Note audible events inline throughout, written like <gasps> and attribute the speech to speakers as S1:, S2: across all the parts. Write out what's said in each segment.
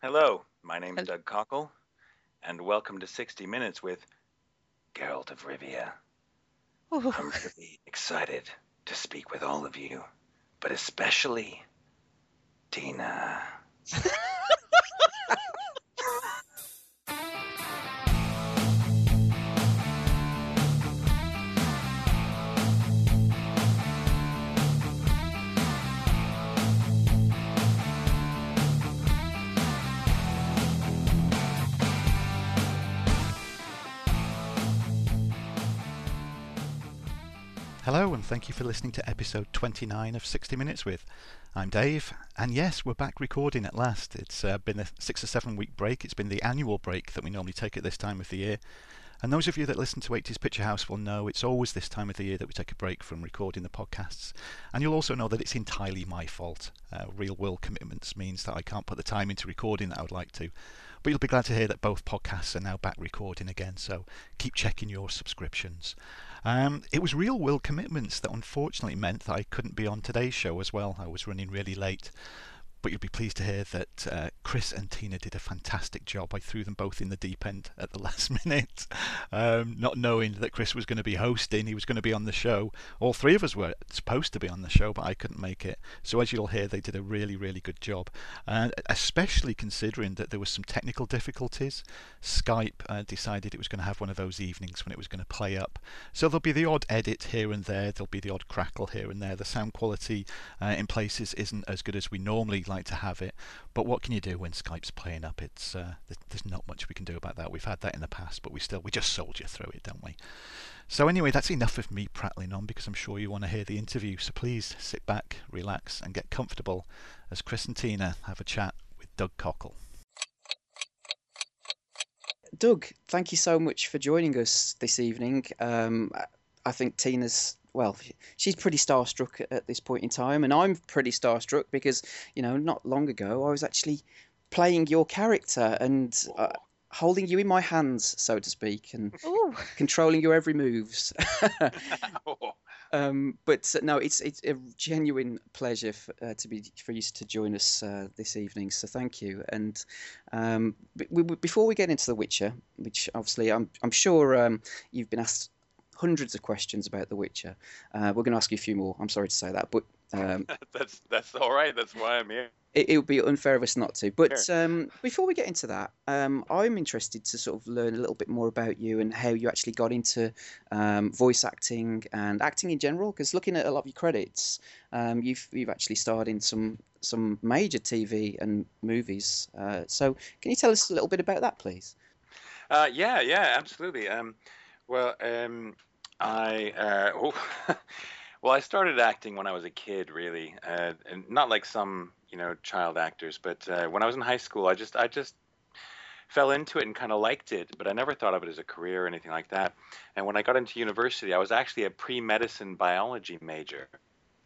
S1: Hello, my name is Doug Cockle, and welcome to 60 Minutes with Geralt of Rivia. I'm really excited to speak with all of you, but especially Tina. <laughs>
S2: Hello, and thank you for listening to episode 29 of 60 Minutes with. I'm Dave, and yes, we're back recording at last. It's uh, been a six or seven week break. It's been the annual break that we normally take at this time of the year. And those of you that listen to 80s Picture House will know it's always this time of the year that we take a break from recording the podcasts. And you'll also know that it's entirely my fault. Uh, real world commitments means that I can't put the time into recording that I would like to. But you'll be glad to hear that both podcasts are now back recording again, so keep checking your subscriptions. Um, it was real world commitments that unfortunately meant that I couldn't be on today's show as well. I was running really late. But you'll be pleased to hear that uh, Chris and Tina did a fantastic job. I threw them both in the deep end at the <laughs> last minute, um, not knowing that Chris was going to be hosting. He was going to be on the show. All three of us were supposed to be on the show, but I couldn't make it. So as you'll hear, they did a really, really good job, uh, especially considering that there was some technical difficulties. Skype uh, decided it was going to have one of those evenings when it was going to play up. So there'll be the odd edit here and there. There'll be the odd crackle here and there. The sound quality uh, in places isn't as good as we normally like to have it. But what can you do when Skype's playing up? It's uh, there's not much we can do about that. We've had that in the past, but we still we just soldier through it, don't we? So anyway, that's enough of me prattling on because I'm sure you want to hear the interview. So please sit back, relax, and get comfortable as Chris and Tina have a chat with Doug Cockle.
S3: Doug, thank you so much for joining us this evening. Um, I think Tina's well, she's pretty starstruck at this point in time, and I'm pretty starstruck because you know not long ago I was actually playing your character and uh, holding you in my hands, so to speak, and
S4: Ooh.
S3: controlling your every moves. <laughs> <laughs> um, but uh, no, it's it's a genuine pleasure for, uh, to be for you to join us uh, this evening. So thank you. And um, b- we, we- before we get into The Witcher, which obviously I'm I'm sure um, you've been asked hundreds of questions about The Witcher. Uh, we're going to ask you a few more. I'm sorry to say that, but um, <laughs>
S1: that's that's all right. That's why I'm here.
S3: it, it would be unfair of us not to. But um, before we get into that, um, I'm interested to sort of learn a little bit more about you and how you actually got into um, voice acting and acting in general. Because looking at a lot of your credits, um, you've you've actually starred in some some major TV and movies. Uh, so can you tell us a little bit about that, please?
S1: Uh, yeah, yeah, absolutely. Um, well, um, I uh, oh, <laughs> well, I started acting when I was a kid, really, uh, and not like some you know child actors, but uh, when I was in high school, I just I just fell into it and kind of liked it, but I never thought of it as a career or anything like that. And when I got into university, I was actually a pre-medicine biology major.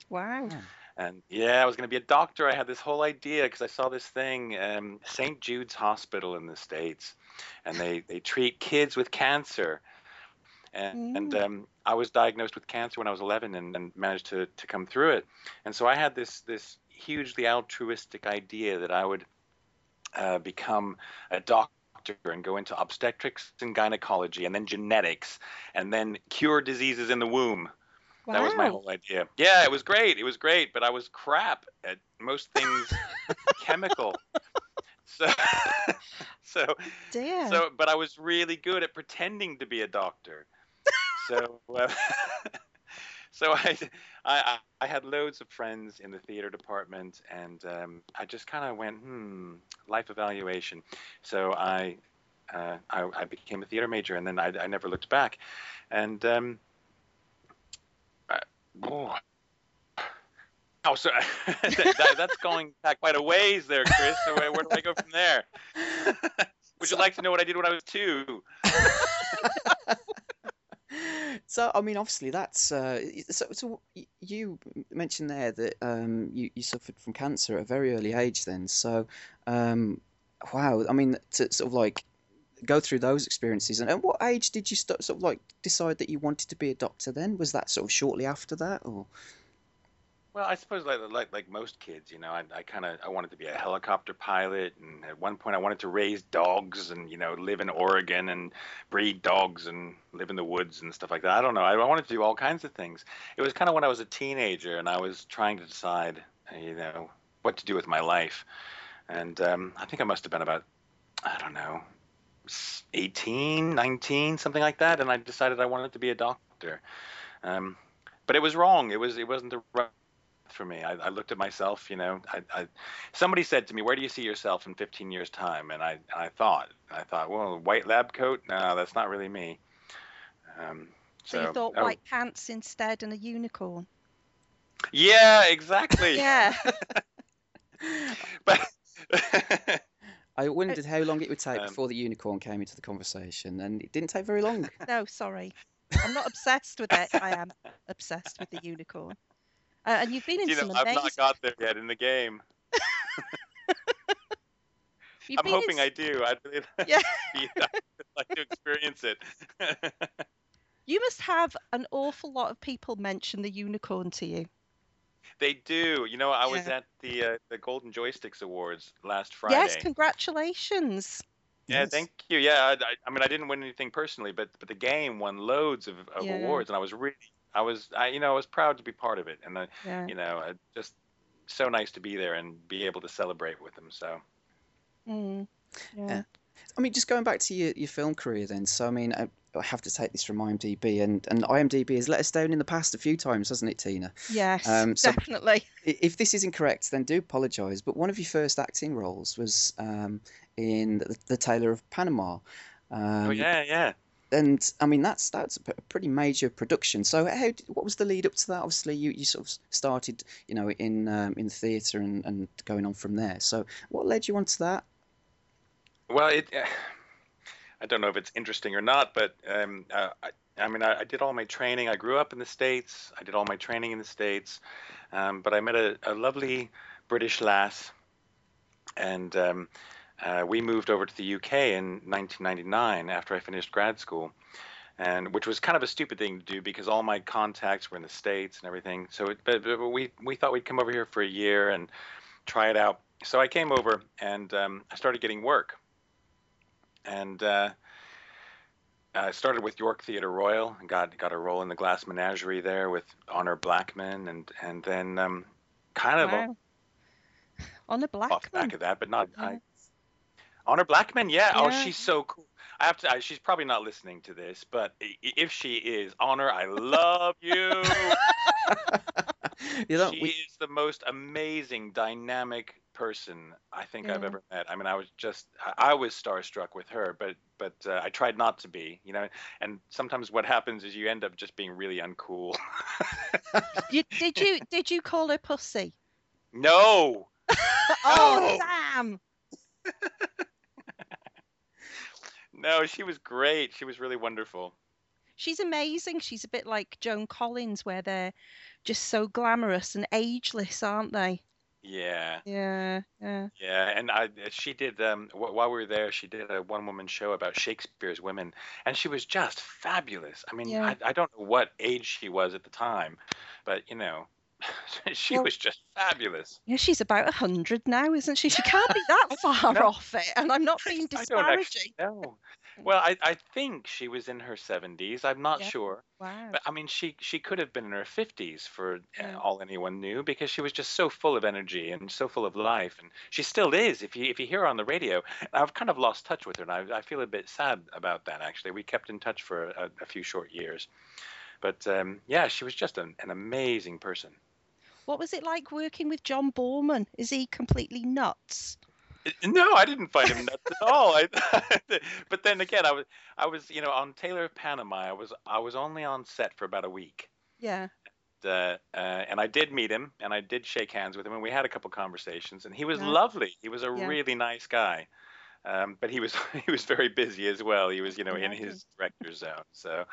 S4: Wow.
S1: And yeah, I was going to be a doctor. I had this whole idea because I saw this thing, um, St. Jude's Hospital in the States, and they, they treat kids with cancer. And, and um, I was diagnosed with cancer when I was 11 and, and managed to, to come through it. And so I had this, this hugely altruistic idea that I would uh, become a doctor and go into obstetrics and gynecology and then genetics and then cure diseases in the womb. That was my whole idea. Yeah, it was great. It was great, but I was crap at most things <laughs> chemical. So, <laughs> so,
S4: Dear.
S1: so, but I was really good at pretending to be a doctor. So, uh, <laughs> so I, I, I had loads of friends in the theater department, and um, I just kind of went, hmm, life evaluation. So I, uh, I, I became a theater major, and then I, I never looked back. And um, uh, oh, <laughs> oh, so <laughs> that, that- that's going back quite a ways there, Chris. So where, where do I go from there? Would you like to know what I did when I was two?
S3: So I mean, obviously that's uh, so. So you mentioned there that um, you you suffered from cancer at a very early age. Then, so um, wow. I mean, to sort of like go through those experiences. And at what age did you sort of like decide that you wanted to be a doctor? Then was that sort of shortly after that, or?
S1: Well, I suppose like like like most kids, you know, I, I kind of I wanted to be a helicopter pilot, and at one point I wanted to raise dogs and you know live in Oregon and breed dogs and live in the woods and stuff like that. I don't know. I, I wanted to do all kinds of things. It was kind of when I was a teenager and I was trying to decide, you know, what to do with my life, and um, I think I must have been about I don't know 18, 19, something like that, and I decided I wanted to be a doctor. Um, but it was wrong. It was it wasn't the right for me. I, I looked at myself, you know. I, I, somebody said to me, "Where do you see yourself in 15 years' time?" And I, I thought, I thought, well, white lab coat? No, that's not really me.
S4: Um, so, so, you thought oh. white pants instead and a unicorn?
S1: Yeah, exactly. <laughs>
S4: yeah. <laughs>
S1: but <laughs>
S3: I wondered how long it would take um, before the unicorn came into the conversation, and it didn't take very long.
S4: No, sorry. I'm not obsessed with it. I am obsessed with the unicorn. Uh, and you've been in
S1: you
S4: some
S1: know,
S4: amazing.
S1: I've not got there yet in the game. <laughs> I'm hoping in... I do. <laughs> I'd really yeah. like to experience it. <laughs>
S4: you must have an awful lot of people mention the unicorn to you.
S1: They do. You know, I yeah. was at the uh, the Golden Joysticks Awards last Friday.
S4: Yes, congratulations.
S1: Yeah, yes. thank you. Yeah, I, I, mean, I didn't win anything personally, but but the game won loads of, of yeah. awards, and I was really I was, I, you know, I was proud to be part of it, and I, yeah. you know, just so nice to be there and be able to celebrate with them. So.
S4: Mm. Yeah.
S3: I mean, just going back to your, your film career then. So, I mean, I, I have to take this from IMDb, and, and IMDb has let us down in the past a few times, hasn't it, Tina?
S4: Yes, um, so definitely.
S3: If this is incorrect, then do apologise. But one of your first acting roles was um, in the, the Tailor of Panama. Um,
S1: oh yeah, yeah
S3: and I mean that's that's a pretty major production. So how what was the lead up to that? Obviously, you, you sort of started you know in um, in theatre and, and going on from there. So what led you on to that?
S1: Well, it I don't know if it's interesting or not, but um, uh, I, I mean I, I, did all my training. I grew up in the states. I did all my training in the states, um, but I met a, a lovely British lass, and um, uh, we moved over to the UK in 1999 after I finished grad school, and which was kind of a stupid thing to do because all my contacts were in the states and everything. So, it, but, but, we we thought we'd come over here for a year and try it out. So I came over and um, I started getting work, and uh, I started with York Theatre Royal and got got a role in the Glass Menagerie there with Honor Blackman, and and then um, kind of.
S4: Wow. Honor Blackman.
S1: Off the back of that, but not. Yeah. I, Honor Blackman, yeah. Oh, yeah. Oh, she's so cool. I have to. I, she's probably not listening to this, but if she is, Honor, I love you. <laughs> you know, she we... is the most amazing, dynamic person I think yeah. I've ever met. I mean, I was just, I was starstruck with her, but but uh, I tried not to be, you know. And sometimes what happens is you end up just being really uncool. <laughs>
S4: you, did you did you call her pussy?
S1: No. <laughs>
S4: oh no. damn.
S1: No, she was great. She was really wonderful.
S4: She's amazing. She's a bit like Joan Collins, where they're just so glamorous and ageless, aren't they?
S1: Yeah.
S4: Yeah. Yeah.
S1: Yeah, and I she did um while we were there, she did a one woman show about Shakespeare's women, and she was just fabulous. I mean, yeah. I, I don't know what age she was at the time, but you know, <laughs> she well, was just fabulous.
S4: Yeah, she's about a hundred now, isn't she? She can't be that <laughs> far no. off it. And I'm not being disparaging.
S1: No. Well, I, I think she was in her 70s. I'm not yeah. sure.
S4: Wow.
S1: But I mean, she she could have been in her 50s for uh, yeah. all anyone knew because she was just so full of energy and so full of life, and she still is. If you if you hear her on the radio, I've kind of lost touch with her, and I, I feel a bit sad about that. Actually, we kept in touch for a, a few short years, but um, yeah, she was just an, an amazing person.
S4: What was it like working with John Boorman? Is he completely nuts? <laughs>
S1: No, I didn't find him nuts at all. I, <laughs> but then again, I was I was you know on Tailor of Panama. I was I was only on set for about a week.
S4: Yeah.
S1: And, uh, uh, and I did meet him, and I did shake hands with him, and we had a couple conversations, and he was yeah. lovely. He was a yeah. really nice guy. Um, but he was <laughs> he was very busy as well. He was you know in his director zone. So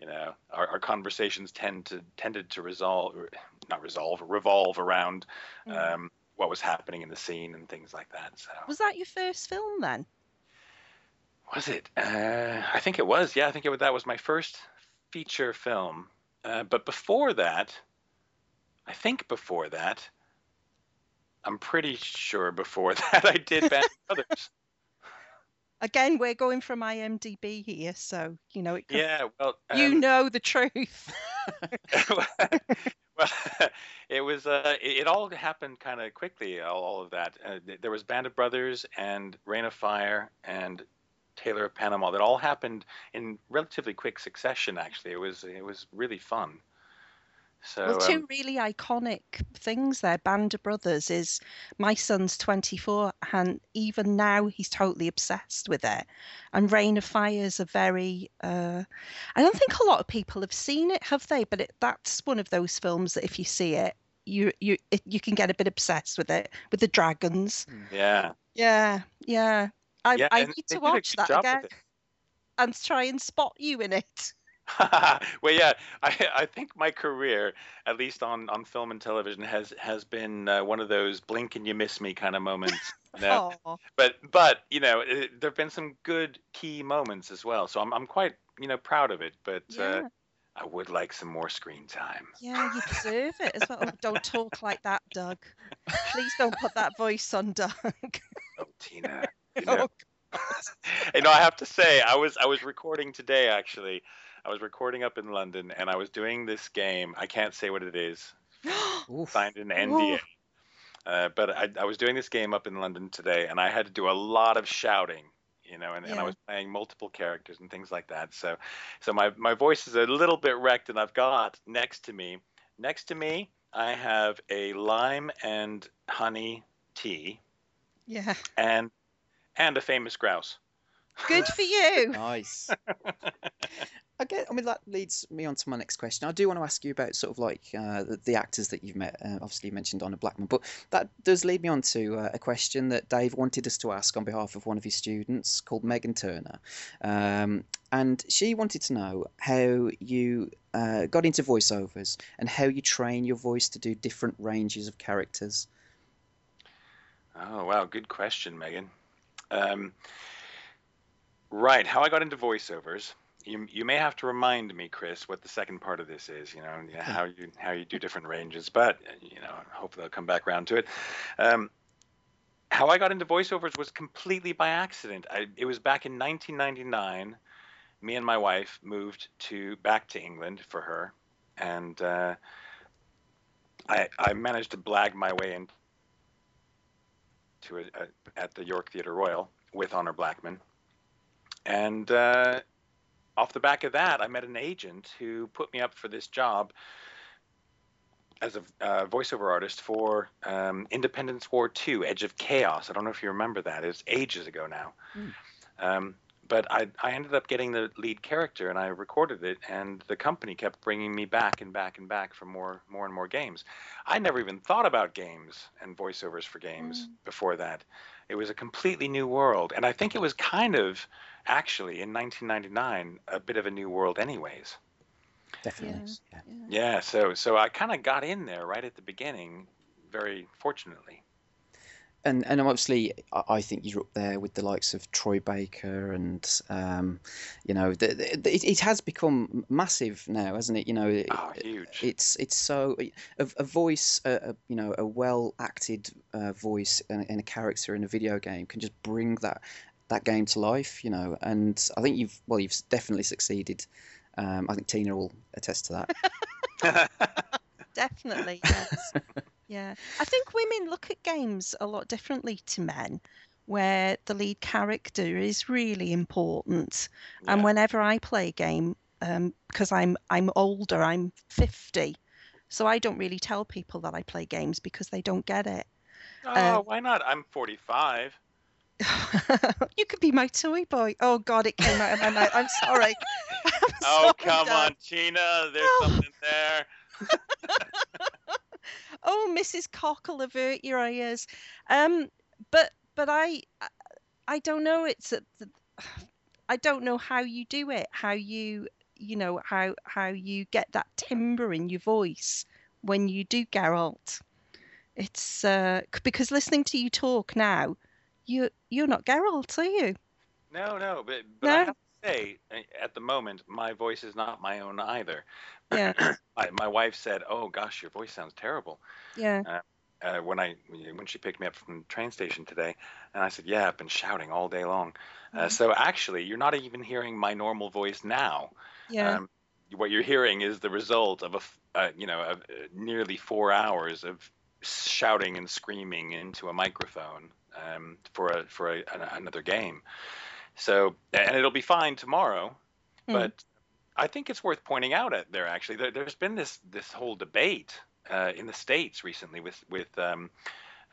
S1: you know our, our conversations tend to tended to resolve not resolve revolve around um, what was happening in the scene and things like that so
S4: was that your first film then
S1: was it uh, i think it was yeah i think it, that was my first feature film uh, but before that I think before that. I'm pretty sure before <laughs> that I did Band of Brothers.
S4: Again, we're going from IMDb here, so you know it. Could,
S1: Yeah, well,
S4: you
S1: um,
S4: know the truth. <laughs>
S1: well, <laughs> it was uh, it, it all happened kind of quickly. All, all of that. Uh, there was Band of Brothers and Reign of Fire and Tailor of Panama. That all happened in relatively quick succession. Actually, it was it was really fun. So
S4: well, two
S1: um,
S4: really iconic things there. Band of Brothers is my son's 24, and even now he's totally obsessed with it. And Reign of Fire is a very, uh, I don't think a lot of people have seen it, have they? But it, that's one of those films that if you see it, you you it, you can get a bit obsessed with it, with the dragons.
S1: yeah,
S4: Yeah, yeah. I,
S1: yeah,
S4: I need to watch that again and try and spot you in it. <laughs>
S1: well, yeah, I, I think my career, at least on, on film and television, has has been uh, one of those blink and you miss me kind of moments. But but you know, it, there've been some good key moments as well. So I'm I'm quite you know proud of it. But
S4: Yeah.
S1: uh, I would like some more screen time.
S4: Yeah, you deserve it as well. Oh, don't talk like that, Doug. Please don't put that voice on Doug. <laughs>
S1: Oh, Tina. <laughs> You know,
S4: Oh,
S1: you know, I have to say, I was I was recording today actually. I was recording up in London, and I was doing this game. I can't say what it is. <gasps>
S3: Oof.
S1: signed an NDA. Uh, but I, I was doing this game up in London today, and I had to do a lot of shouting, you know, and, and I was playing multiple characters and things like that. So, so my my voice is a little bit wrecked, and I've got next to me, next to me, I have a lime and honey tea,
S4: yeah.
S1: and and a famous grouse.
S4: Good for you. <laughs> <laughs>
S3: Nice. I get. I mean, that leads me on to my next question. I do want to ask you about sort of like uh, the, the actors that you've met. Uh, obviously, you mentioned Honor Blackman, but that does lead me on to uh, a question that Dave wanted us to ask on behalf of one of his students called Megan Turner, um, and she wanted to know how you uh, got into voiceovers and how you train your voice to do different ranges of characters.
S1: Oh wow, good question, Megan. Um, right, how I got into voiceovers. You, you may have to remind me, Chris, what the second part of this is. You know, how you how you do different ranges, but you know, hopefully I'll come back around to it. Um, how I got into voiceovers was completely by accident. I, it was back in 1999. Me and my wife moved to back to England for her, and uh, I I managed to blag my way in to a, a, at the York Theatre Royal with Honor Blackman. And uh, off the back of that, I met an agent who put me up for this job as a uh, voiceover artist for um, Independence War II, Edge of Chaos. I don't know if you remember that. It's ages ago now. Um, but I, I ended up getting the lead character and I recorded it, and the company kept bringing me back and back and back for more, more and more games. I never even thought about games and voiceovers for games before that. It was a completely new world, and I think it was kind of actually in 1999 a bit of a new world, anyways.
S3: Definitely.
S4: Yeah.
S3: Yeah.
S1: Yeah, so so I kind of got in there right at the beginning, very fortunately.
S3: and and obviously I I think you're up there with the likes of Troy Baker and um, you know the, the, it, it has become massive now, hasn't it? You know, it-
S1: Oh, huge.
S3: it's it's so a, a voice, a, a, you know, a well acted uh, voice and, and a character in a video game can just bring that that game to life, you know. And I think you've well, you've definitely succeeded. Um, I think Tina will attest to that. <laughs>
S4: Definitely, yes. yeah. I think women look at games a lot differently to men, where the lead character is really important. And whenever I play a game, um, because I'm I'm older, I'm 50, so I don't really tell people that I play games because they don't get it.
S1: oh,
S4: uh,
S1: why not? I'm 45. <laughs>
S4: you could be my toy boy. Oh God, it came out of my mouth. I'm sorry. <laughs> I'm
S1: Oh,
S4: sorry,
S1: come
S4: Dad.
S1: on, Tina. There's
S4: Oh.
S1: something there. <laughs>
S4: oh mrs cockle avert your ears um but but i I- don't know it's a, i don't know how you do it how you you know how how you get that timbre in your voice when you do geralt it's uh because listening to you talk now you you're not geralt are you
S1: No, no, but but I have to say, uh, at the moment, my voice is not my own either. <clears throat>
S4: Yeah.
S1: my, my wife said, "Oh gosh, your voice sounds terrible."
S4: Yeah.
S1: uh, when I when she picked me up from the train station today, and I said, "Yeah, I've been shouting all day long." Uh, so actually, you're not even hearing my normal voice now.
S4: Yeah.
S1: Um, what you're hearing is the result of a uh, you know of, uh, nearly four hours of shouting and screaming into a microphone um, for a for a, an, another game. So and it'll be fine tomorrow,
S4: Mm.
S1: but I think it's worth pointing out at there actually there, there's been this this whole debate uh, in the states recently with with um,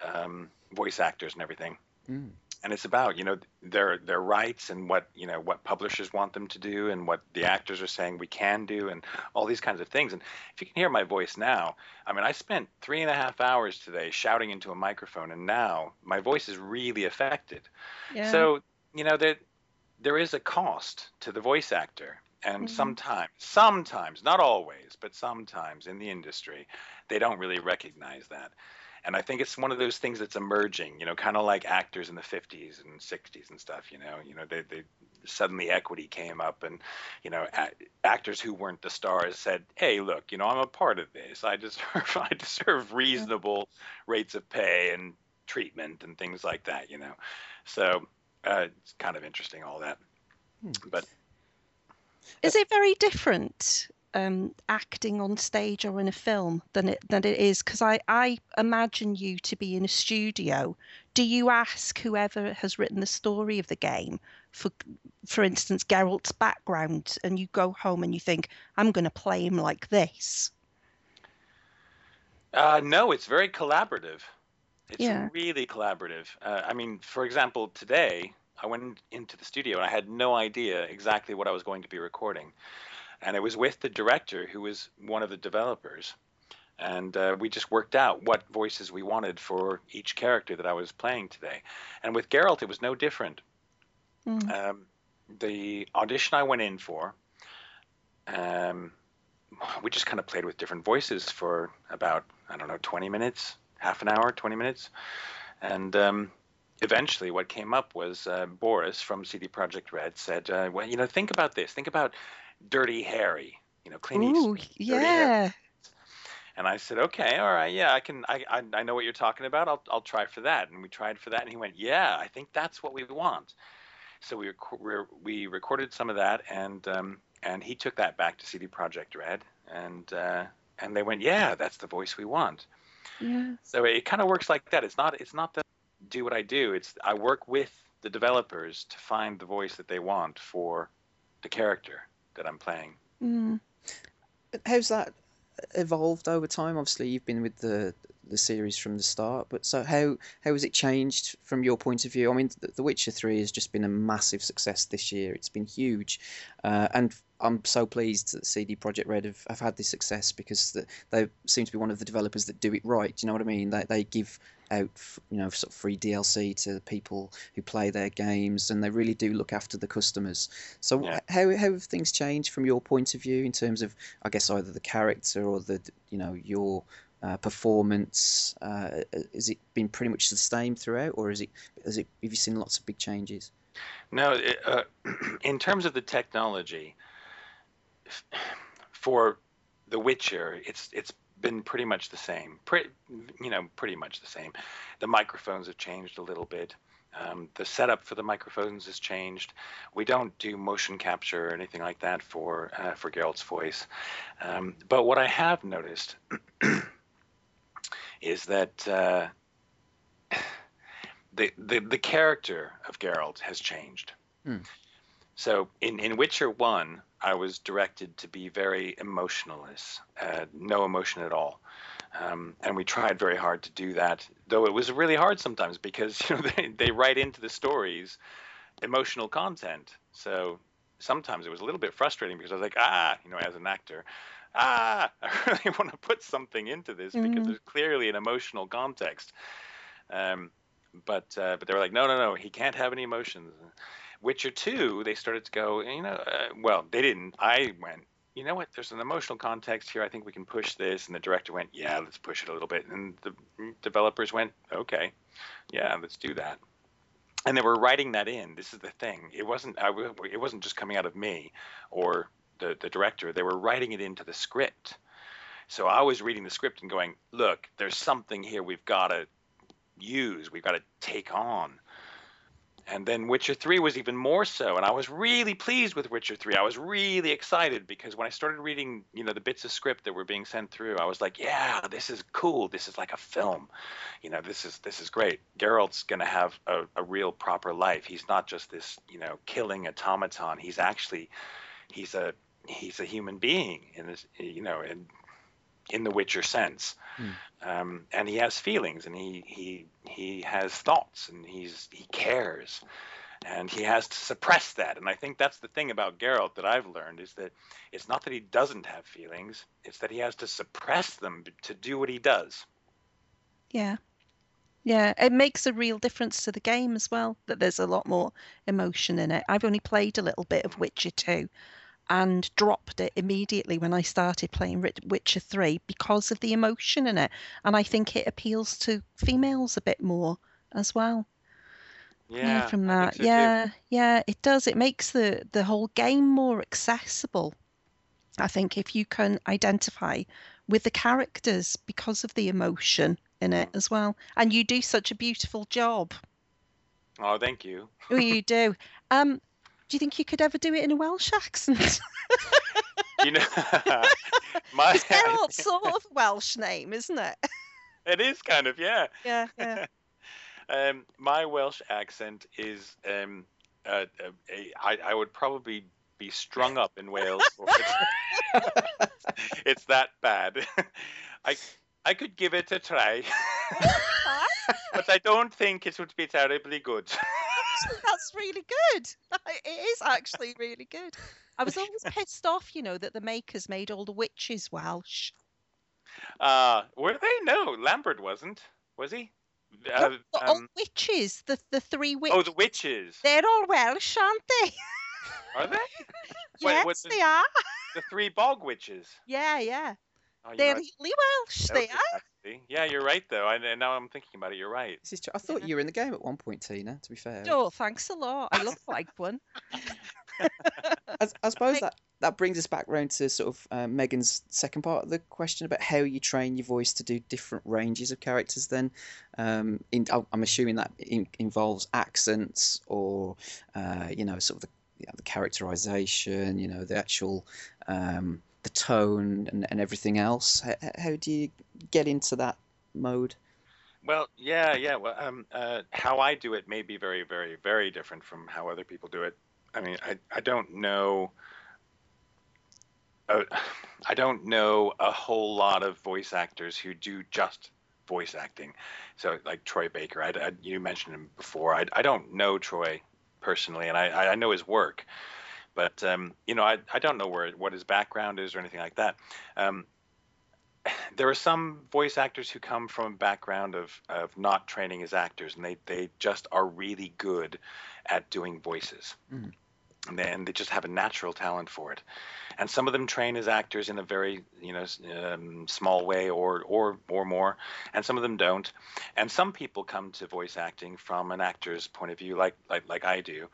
S1: um, voice actors and everything,
S3: Mm.
S1: And it's about you know their their rights and what you know what publishers want them to do and what the actors are saying we can do and all these kinds of things. And if you can hear my voice now, I mean I spent three and a half hours today shouting into a microphone, and now my voice is really affected.
S4: yeah.
S1: So you know there there is a cost to the voice actor, and
S4: Mhm.
S1: sometimes, sometimes, not always, but sometimes in the industry, they don't really recognize that. And I think it's one of those things that's emerging, you know, kind of like actors in the 50s and 60s and stuff, you know, you know, they, they suddenly equity came up and, you know, a- actors who weren't the stars said, Hey, look, you know, I'm a part of this. I deserve, <laughs> I deserve reasonable rates of pay and treatment and things like that, you know? So, uh, it's kind of interesting, all that.
S3: Hmm.
S1: But
S4: Is it very different um, acting on stage or in a film than it than it is? Because I, I imagine you to be in a studio. Do you ask whoever has written the story of the game for, for instance, Geralt's background, and you go home and you think, I'm going to play him like this?
S1: Uh, no, it's very collaborative. It's
S4: Yeah.
S1: really collaborative. Uh, I mean, for example, today I went into the studio and I had no idea exactly what I was going to be recording. And it was with the director, who was one of the developers. And uh, we just worked out what voices we wanted for each character that I was playing today. And with Geralt, it was no different.
S4: Mm.
S1: Um, the audition I went in for, um, we just kind of played with different voices for about I don't know 20 minutes, half an hour, 20 minutes, and um, eventually what came up was uh, Boris from CD Projekt Red said, uh, "Well, you know, think about this. Think about Dirty Harry. You know, Clint
S4: Ooh,
S1: Eastwood."
S4: yeah.
S1: And I said, "Okay, all right, yeah, I can. I, I I know what you're talking about. I'll I'll try for that." And we tried for that, and he went, "Yeah, I think that's what we want." So we rec- we we recorded some of that, and um, and he took that back to CD Projekt Red, and uh, and they went, "Yeah, that's the voice we want."
S4: Yeah.
S1: So it kind of works like that. It's not it's not that I do what I do. It's I work with the developers to find the voice that they want for the character that I'm playing.
S4: Mm.
S3: How's that evolved over time? Obviously, you've been with the the series from the start, but so how how has it changed from your point of view? I mean, The, the Witcher Three has just been a massive success this year. It's been huge, uh, and I'm so pleased that CD Projekt Red have, have had this success because the, they seem to be one of the developers that do it right. Do you know what I mean? They they give out you know sort of free DLC to the people who play their games, and they really do look after the customers. So
S1: Yeah.
S3: how how have things changed from your point of view in terms of I guess either the character or the you know your uh, performance? Uh, has it been pretty much the same throughout, or is it have you seen lots of big changes?
S1: No, uh, <clears throat> in terms of the technology for The Witcher, it's it's been pretty much the same. Pretty, you know, pretty much the same. The microphones have changed a little bit. Um, the setup for the microphones has changed. We don't do motion capture or anything like that for uh, for Geralt's voice. Um, but what I have noticed <clears throat> is that uh, <sighs> the, the the character of Geralt has changed.
S3: Hmm.
S1: So in in Witcher One, I was directed to be very emotionless, uh, no emotion at all. Um, and we tried very hard to do that, though it was really hard sometimes because <laughs> you know they, they write into the stories emotional content. So sometimes it was a little bit frustrating because I was like, ah, you know, as an actor, ah, <laughs> I really want to put something into this because
S4: Mhm.
S1: there's clearly an emotional context. Um, but uh, but they were like, no, no, no, he can't have any emotions. Witcher two, they started to go, you know, uh, well, they didn't. I went, you know what? There's an emotional context here. I think we can push this. And the director went, yeah, let's push it a little bit. And the developers went, okay, yeah, let's do that. and they were writing that in. This is the thing. It wasn't. I, it wasn't just coming out of me or the the director. They were writing it into the script. So I was reading the script and going, "Look, there's something here we've got to use. We've got to take on." And then Witcher 3 was even more so. And I was really pleased with Witcher 3. I was really excited because when I started reading, you know, the bits of script that were being sent through, I was like, yeah, this is cool. This is like a film. You know, this is this is great. Geralt's going to have a, a real proper life. He's not just this, you know, killing automaton. He's actually he's a he's a human being in this, you know, and in the Witcher sense. Hmm. Um, and he has feelings and he, he, he has thoughts and he's, he cares and he has to suppress that. And I think that's the thing about Geralt that I've learned is that it's not that he doesn't have feelings, it's that he has to suppress them to do what he does.
S4: Yeah. Yeah, it makes a real difference to the game as well that there's a lot more emotion in it. I've only played a little bit of Witcher 2 and dropped it immediately when I started playing Witcher 3 because of the emotion in it. And I think it appeals to females a bit more as well.
S1: Yeah, yeah
S4: from that. So yeah, too. yeah, it does. It makes the, the whole game more accessible. I think if you can identify with the characters because of the emotion in it as well. And you do such a beautiful job.
S1: Oh, thank you.
S4: oh, you <laughs> do. Um, do you think you could ever do it in a Welsh accent?
S1: you know, <laughs> my
S4: Geralt's <laughs> sort of Welsh name, isn't it?
S1: It is kind of, yeah.
S4: Yeah, yeah. <laughs>
S1: um, my Welsh accent is, um, uh, uh, a, I, I would probably be strung up in Wales. it's that bad. I I could give it a try, but I don't think it would be terribly good
S4: that's really good. <laughs> It is actually really good. I was always pissed off, you know, that the makers made all the witches Welsh.
S1: Uh, were they? No, Lambert wasn't. Was he? Uh,
S4: the, um, witches, the the three witches.
S1: Oh, the witches.
S4: They're all Welsh, aren't they? <laughs>
S1: Are they? <laughs>
S4: yes, Wait, the, they are.
S1: The three bog witches.
S4: Yeah, yeah. Oh, They're right. really Welsh. They are.
S1: Yeah, you're right though. I, now I'm thinking about it. You're right.
S3: This is true. I thought yeah. you were in the game at one point, Tina. To be fair.
S4: Oh, thanks a lot. I look like one.
S3: I, I, suppose that that brings us back round to sort of uh, Megan's second part of the question about how you train your voice to do different ranges of characters. Then, um, in, I'm assuming that in, involves accents or uh, you know sort of the, you know, the characterization. You know the actual. Um, the tone and, and everything else. How, how do you get into that mode?
S1: Well, yeah, yeah. Well, um, uh, how I do it may be very, very, very different from how other people do it. I mean, I, I don't know. Uh, <sighs> I don't know a whole lot of voice actors who do just voice acting. So, like Troy Baker, I, I, you mentioned him before. I, I don't know Troy personally, and I, I know his work. But um, you know, I, I don't know where what his background is or anything like that. Um, <sighs> there are some voice actors who come from a background of, of not training as actors, and they, they just are really good at doing voices. Mm. And, they, they just have a natural talent for it. And some of them train as actors in a very you know um, small way or or or more, and some of them don't. And some people come to voice acting from an actor's point of view, like like like I do.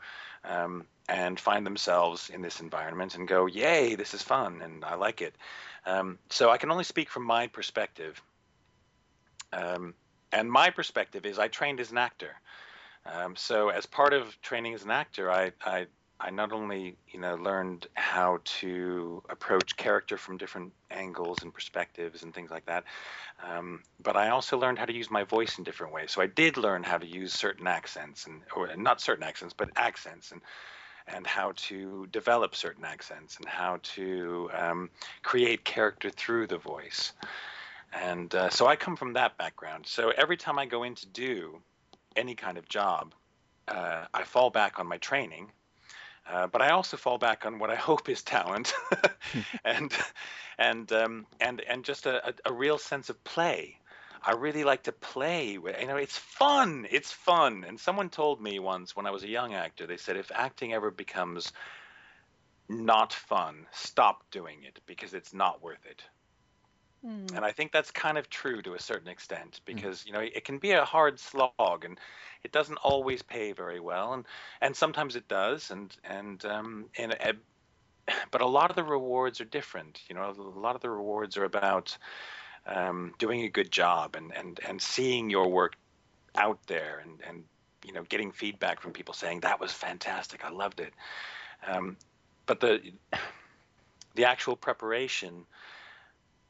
S1: Um, and find themselves in this environment and go, "Yay, this is fun and I like it." Um, so I can only speak from my perspective, um, and my perspective is I trained as an actor. Um, so as part of training as an actor, I, I I not only you know learned how to approach character from different angles and perspectives and things like that, um, but I also learned how to use my voice in different ways. So I did learn how to use certain accents and or not certain accents, but accents and and how to develop certain accents and how to um, create character through the voice. And uh, so I come from that background. So every time I go in to do any kind of job, uh, I fall back on my training, uh, but I also fall back on what I <laughs> hope is talent, <laughs> and and um, and and just a, a, real sense of play. I really like to play with, you know, it's fun. It's fun. And someone told me once when I was a young actor, they said if acting ever becomes not fun, stop doing it because it's not worth it.
S4: Mm.
S1: And I think that's kind of true to a certain extent because you know it can be a hard slog and it doesn't always pay very well and and sometimes it does and and um and, and <clears throat> but a lot of the rewards are different. You know, a lot of the rewards are about um, doing a good job and and and seeing your work out there and and you know getting feedback from people saying that was fantastic, I loved it. Um, but the the actual preparation,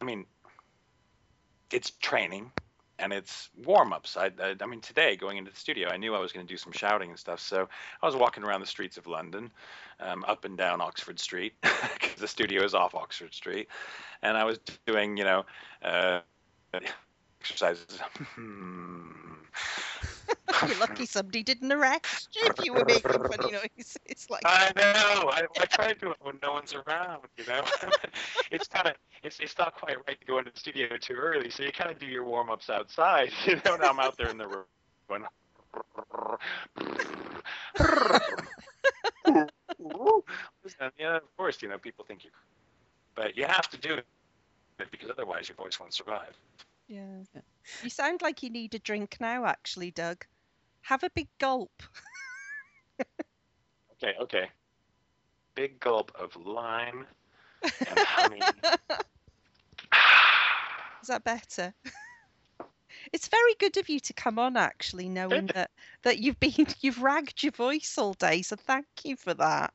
S1: I mean, it's training and it's warm ups. I, I, I, mean, today going into the studio, I knew I was going to do some shouting and stuff. So I was walking around the streets of London, um, up and down Oxford Street, <laughs> because the studio is off Oxford Street, and I was doing, you know, uh, <laughs> exercises. <laughs> <laughs>
S4: You're lucky somebody didn't arrest you if you were making funny noises. It's like
S1: I know. I, I try to do it when no one's around. You know, <laughs> it's kind of it's it's not quite right to go into the studio too early, so you kind of do your warm ups outside. <laughs> You know, now I'm out there in the room going. yeah, of course, you know, people think you, but you have to do it because otherwise your voice won't survive.
S4: Yeah. You sound like you need a drink now, actually, Doug. Have a big gulp. <laughs>
S1: okay, okay. Big gulp of lime and honey. <laughs>
S4: Is that better? <laughs> It's very good of you to come on, actually, knowing that that you've been you've ragged your voice all day. So thank you for that.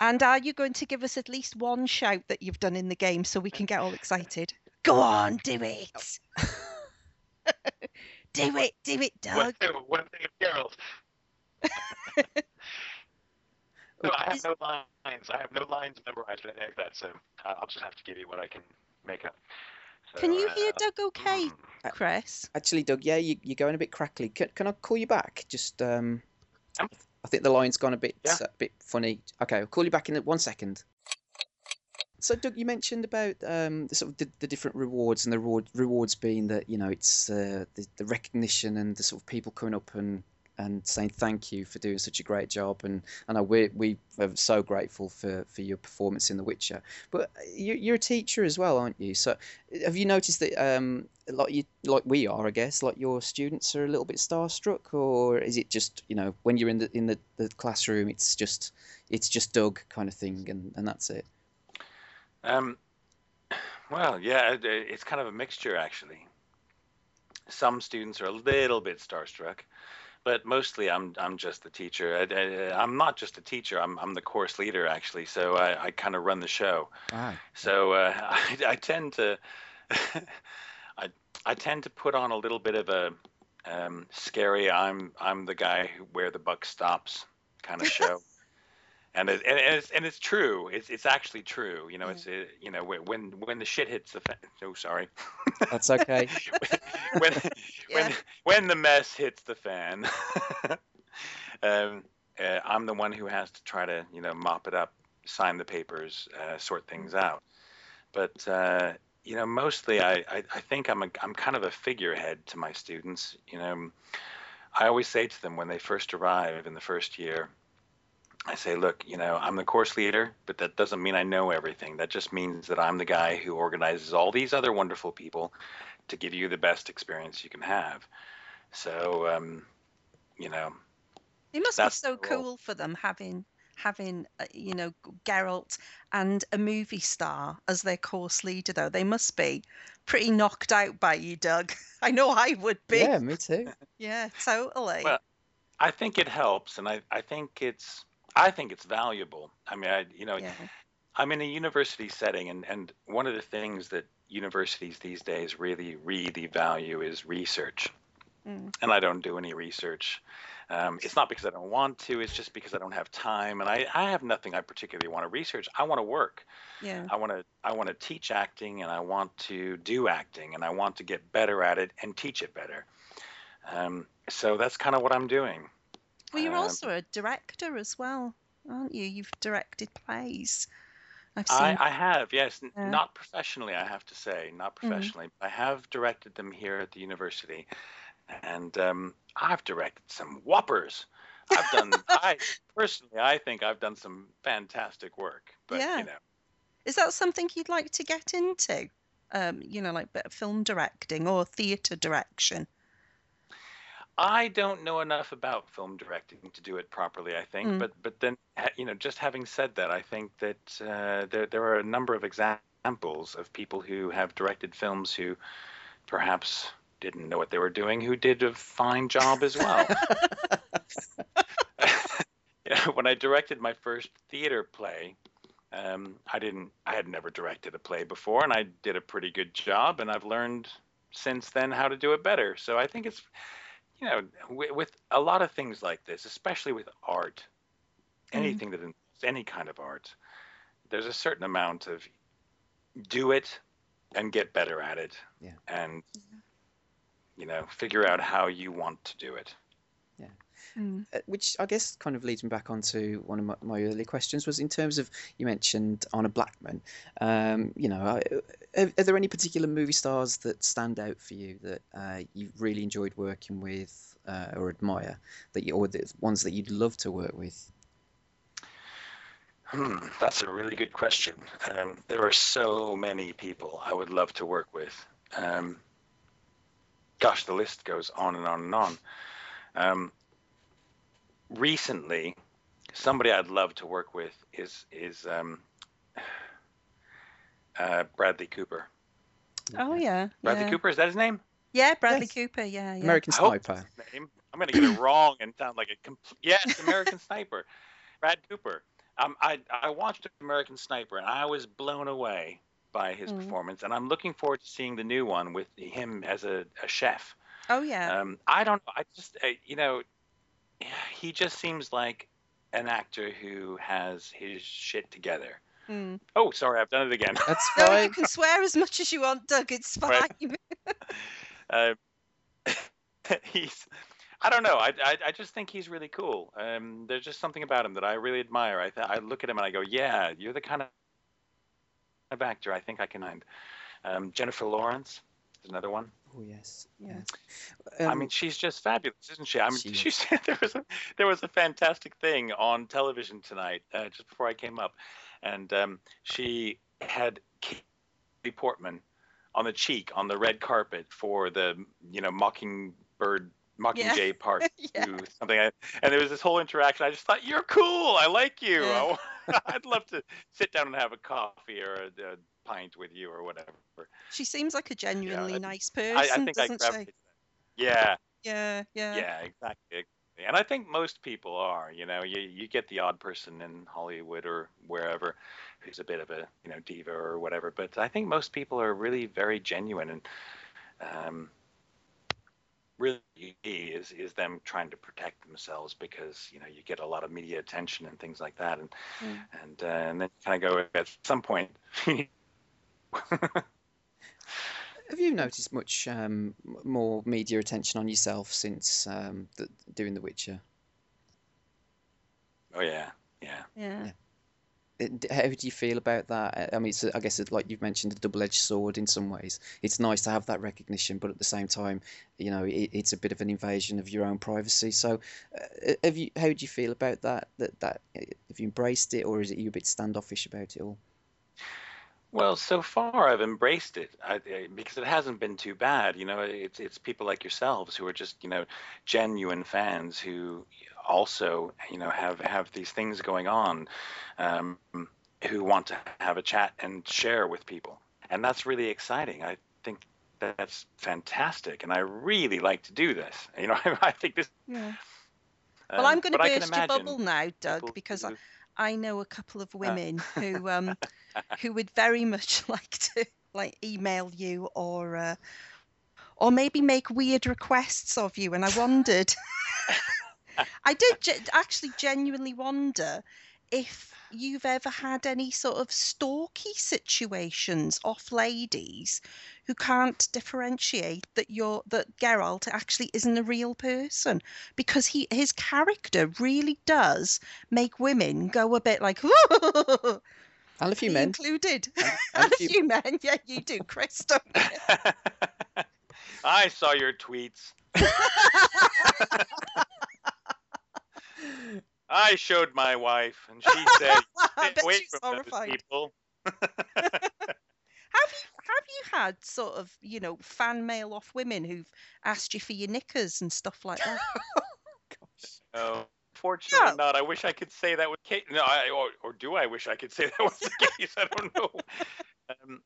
S4: And are you going to give us at least one shout that you've done in the game so we can get all excited? Go on, do it. Do it, do it, Doug. <laughs>
S1: One, one thing of Geralt. <laughs> no, I have no lines. I have no lines memorized or anything like that, so I'll just have to give you what I can make up. So,
S4: Can you hear
S1: uh,
S4: Doug okay,
S3: Uh,
S4: Chris?
S3: Actually, Doug, yeah, you, you're going a bit crackly. Can, can I call you back? Just, um,
S1: Um,
S3: I think the line's gone a bit,
S1: Yeah.
S3: a bit funny. Okay, I'll call you back in one second. So, Doug, you mentioned about um, the sort of the, the different rewards, and the reward, rewards being that you know it's uh, the, the recognition and the sort of people coming up and and saying thank you for doing such a great job. And I know we we are so grateful for, for your performance in The Witcher. But you, you're a teacher as well, aren't you? So have you noticed that um, like you like we are, I guess, like your students are a little bit starstruck, or is it just you know when you're in the in the, the classroom, it's just it's just Doug kind of thing, and, and that's it.
S1: Um, well, yeah, it, it's kind of a mixture actually. Some students are a little bit starstruck, but mostly I'm I'm just the teacher. I, I'm not just a teacher. I'm I'm the course leader actually. So I, I kind of run the show.
S3: Ah,
S1: So uh, <laughs> I, I tend to <laughs> I I tend to put on a little bit of a um, scary. I'm I'm the guy who, where the buck stops kind of <laughs> show. And, it, and it's and it's true. It's it's actually true. You know, it's uh you know when when when the shit hits the fan. Oh, sorry.
S3: that's okay. <laughs> <laughs>
S1: when
S4: Yeah.
S1: when when the mess hits the fan, <laughs> um, uh, I'm the one who has to try to you know mop it up, sign the papers, uh, sort things out. But uh, you know, mostly I, I I think I'm a I'm kind of a figurehead to my students. You know, I always say to them when they first arrive in the first year. I say, look, you know, I'm the course leader, but that doesn't mean I know everything. That just means that I'm the guy who organizes all these other wonderful people to give you the best experience you can have. So, um, you know,
S4: It must be so
S1: the
S4: cool for them having having uh, you know Geralt and a movie star as their course leader. Though they must be pretty knocked out by you, Doug. <laughs> I know I would be.
S3: Yeah, me too. <laughs>
S4: Yeah, totally.
S1: Well, I think it helps, and I, I think it's I think it's valuable. I mean, I you know,
S4: yeah.
S1: I'm in a university setting, and and one of the things that universities these days really really value is research,
S4: Mm.
S1: and I don't do any research. Um, it's not because I don't want to. It's just because I don't have time, and I, I have nothing I particularly want to research. I want to work.
S4: Yeah.
S1: I want to I want to teach acting and I want to do acting and I want to get better at it and teach it better. Um, so that's kind of what I'm doing.
S4: Well, you're
S1: Um,
S4: also a director as well, aren't you? You've directed plays. I've seen.
S1: I, I have, yes,
S4: Yeah.
S1: not professionally, I have to say, not professionally. but I have directed them here at the university, and um, I've directed some whoppers. I've done, <laughs> I personally, I think I've done some fantastic work. But
S4: Yeah.
S1: you know,
S4: Is that something you'd like to get into? um, you know, like bit of film directing or theatre direction?
S1: I don't know enough about film directing to do it properly. I think,
S4: Mm.
S1: but but then you know, just having said that, I think that uh, there there are a number of examples of people who have directed films who perhaps didn't know what they were doing, who did a fine job as well. you <laughs> know, <laughs> when I directed my first theater play, um, I didn't. I had never directed a play before, and I did a pretty good job, and I've learned since then how to do it better. So I think it's you know, with, with a lot of things like this, especially with art,
S4: Mm.
S1: anything that involves any kind of art, there's a certain amount of do it and get better at it,
S3: Yeah.
S1: and you know, figure out how you want to do it.
S4: Mm.
S3: Uh, which I guess kind of leads me back onto one of my, my early questions was in terms of you mentioned Honor Blackman. Um, you know, are, are there any particular movie stars that stand out for you that uh, you really enjoyed working with uh, or admire that you, or the ones that you'd love to work with?
S1: Hmm, that's a really good question. Um, there are so many people I would love to work with. Um, gosh, the list goes on and on and on. Um, recently, somebody I'd love to work with is is um, <sighs> uh, Bradley Cooper.
S4: Oh yeah,
S1: Bradley
S4: yeah.
S1: Cooper is that his name?
S4: Yeah, Bradley
S3: Yes.
S4: Cooper. Yeah, yeah.
S3: American Sniper.
S1: name. I'm gonna get it wrong and sound like a complete. Yes, American <laughs> Sniper, Brad Cooper. Um, I I watched American Sniper and I was blown away by his
S4: Mm.
S1: performance, and I'm looking forward to seeing the new one with him as a, a chef.
S4: Oh yeah.
S1: Um, I don't. Know, I just uh, you know, he just seems like an actor who has his shit together.
S4: Mm.
S1: Oh, sorry, I've done it again.
S3: That's fine. <laughs>
S4: No, you can swear as much as you want, Doug. It's fine.
S1: Right. <laughs> <laughs> uh, he's I don't know. I, I I just think he's really cool. Um, there's just something about him that I really admire. I th- I look at him and I go, yeah, you're the kind of of actor I think I can find. Um, Jennifer Lawrence is another one.
S3: Oh yes.
S4: Yeah.
S1: I
S3: Um,
S1: mean, she's just fabulous, isn't she? I mean, <laughs>
S3: she
S1: she said there was a there was a fantastic thing on television tonight, uh, just before I came up, and um, she had Katie Portman on the cheek on the red carpet for the you know Mockingbird Mockingjay <laughs> part
S4: Yeah.
S1: to something, and there was this whole interaction. I just thought you're cool. I like you.
S4: Yeah. <laughs>
S1: I'd love to sit down and have a coffee or a, a pint with you or whatever.
S4: She seems like a genuinely
S1: I-
S4: nice person,
S1: I, I think
S4: doesn't
S1: gravitate.
S4: she?
S1: Yeah,
S4: Yeah, yeah.
S1: yeah, exactly. exactly. And I think most people are. You know, you you get the odd person in Hollywood or wherever who's a bit of a you know diva or whatever, but I think most people are really very genuine and um, really is is them trying to protect themselves because you know you get a lot of media attention and things like that and
S4: Mm.
S1: and uh, and then kind of go at some point. <laughs> <laughs>
S3: Have you noticed much um, more media attention on yourself since um, the, doing The Witcher?
S1: oh yeah, yeah.
S4: Yeah.
S3: It- How do you feel about that? I mean, it's, a- I guess, it's like you've mentioned, a double-edged sword in some ways. It's nice to have that recognition, but at the same time, you know, it, it's a bit of an invasion of your own privacy. So, uh, have you? How do you feel about that? That that have you embraced it, or is it you a bit standoffish about it all?
S1: Well, so far I've embraced it I, I- because it hasn't been too bad. You know, it's it's people like yourselves who are just you know genuine fans who also you know have have these things going on, um, who want to have a chat and share with people, and that's really exciting. I think that's fantastic, and I really like to do this. You know, <laughs> I, think this.
S4: Yeah.
S1: Um,
S4: Well, I'm going to
S1: I
S4: burst your bubble now, Doug, because I, I know a couple of women who <laughs> um who would very much <laughs> like to like email you or uh, or maybe make weird requests of you, and I wondered. <laughs> I did ge- actually genuinely wonder if you've ever had any sort of stalky situations off ladies who can't differentiate that you're that Geralt actually isn't a real person because he his character really does make women go a bit like <laughs>
S3: And a few men.
S4: included
S3: and <laughs>
S4: and
S3: a
S4: a
S3: few-
S4: few men yeah you do Chris? <laughs>
S1: I saw your tweets. I showed my wife, and she said,
S4: I
S1: "Stay
S4: bet
S1: away
S4: she's
S1: from those people."
S4: have you have you had sort of, you know, fan mail off women who've asked you for your knickers and stuff like that?
S1: No, <laughs> fortunately
S4: No.
S1: not. I wish I could say that was the case. No, I, or, or do I wish I could say that was the case? I don't know. Um,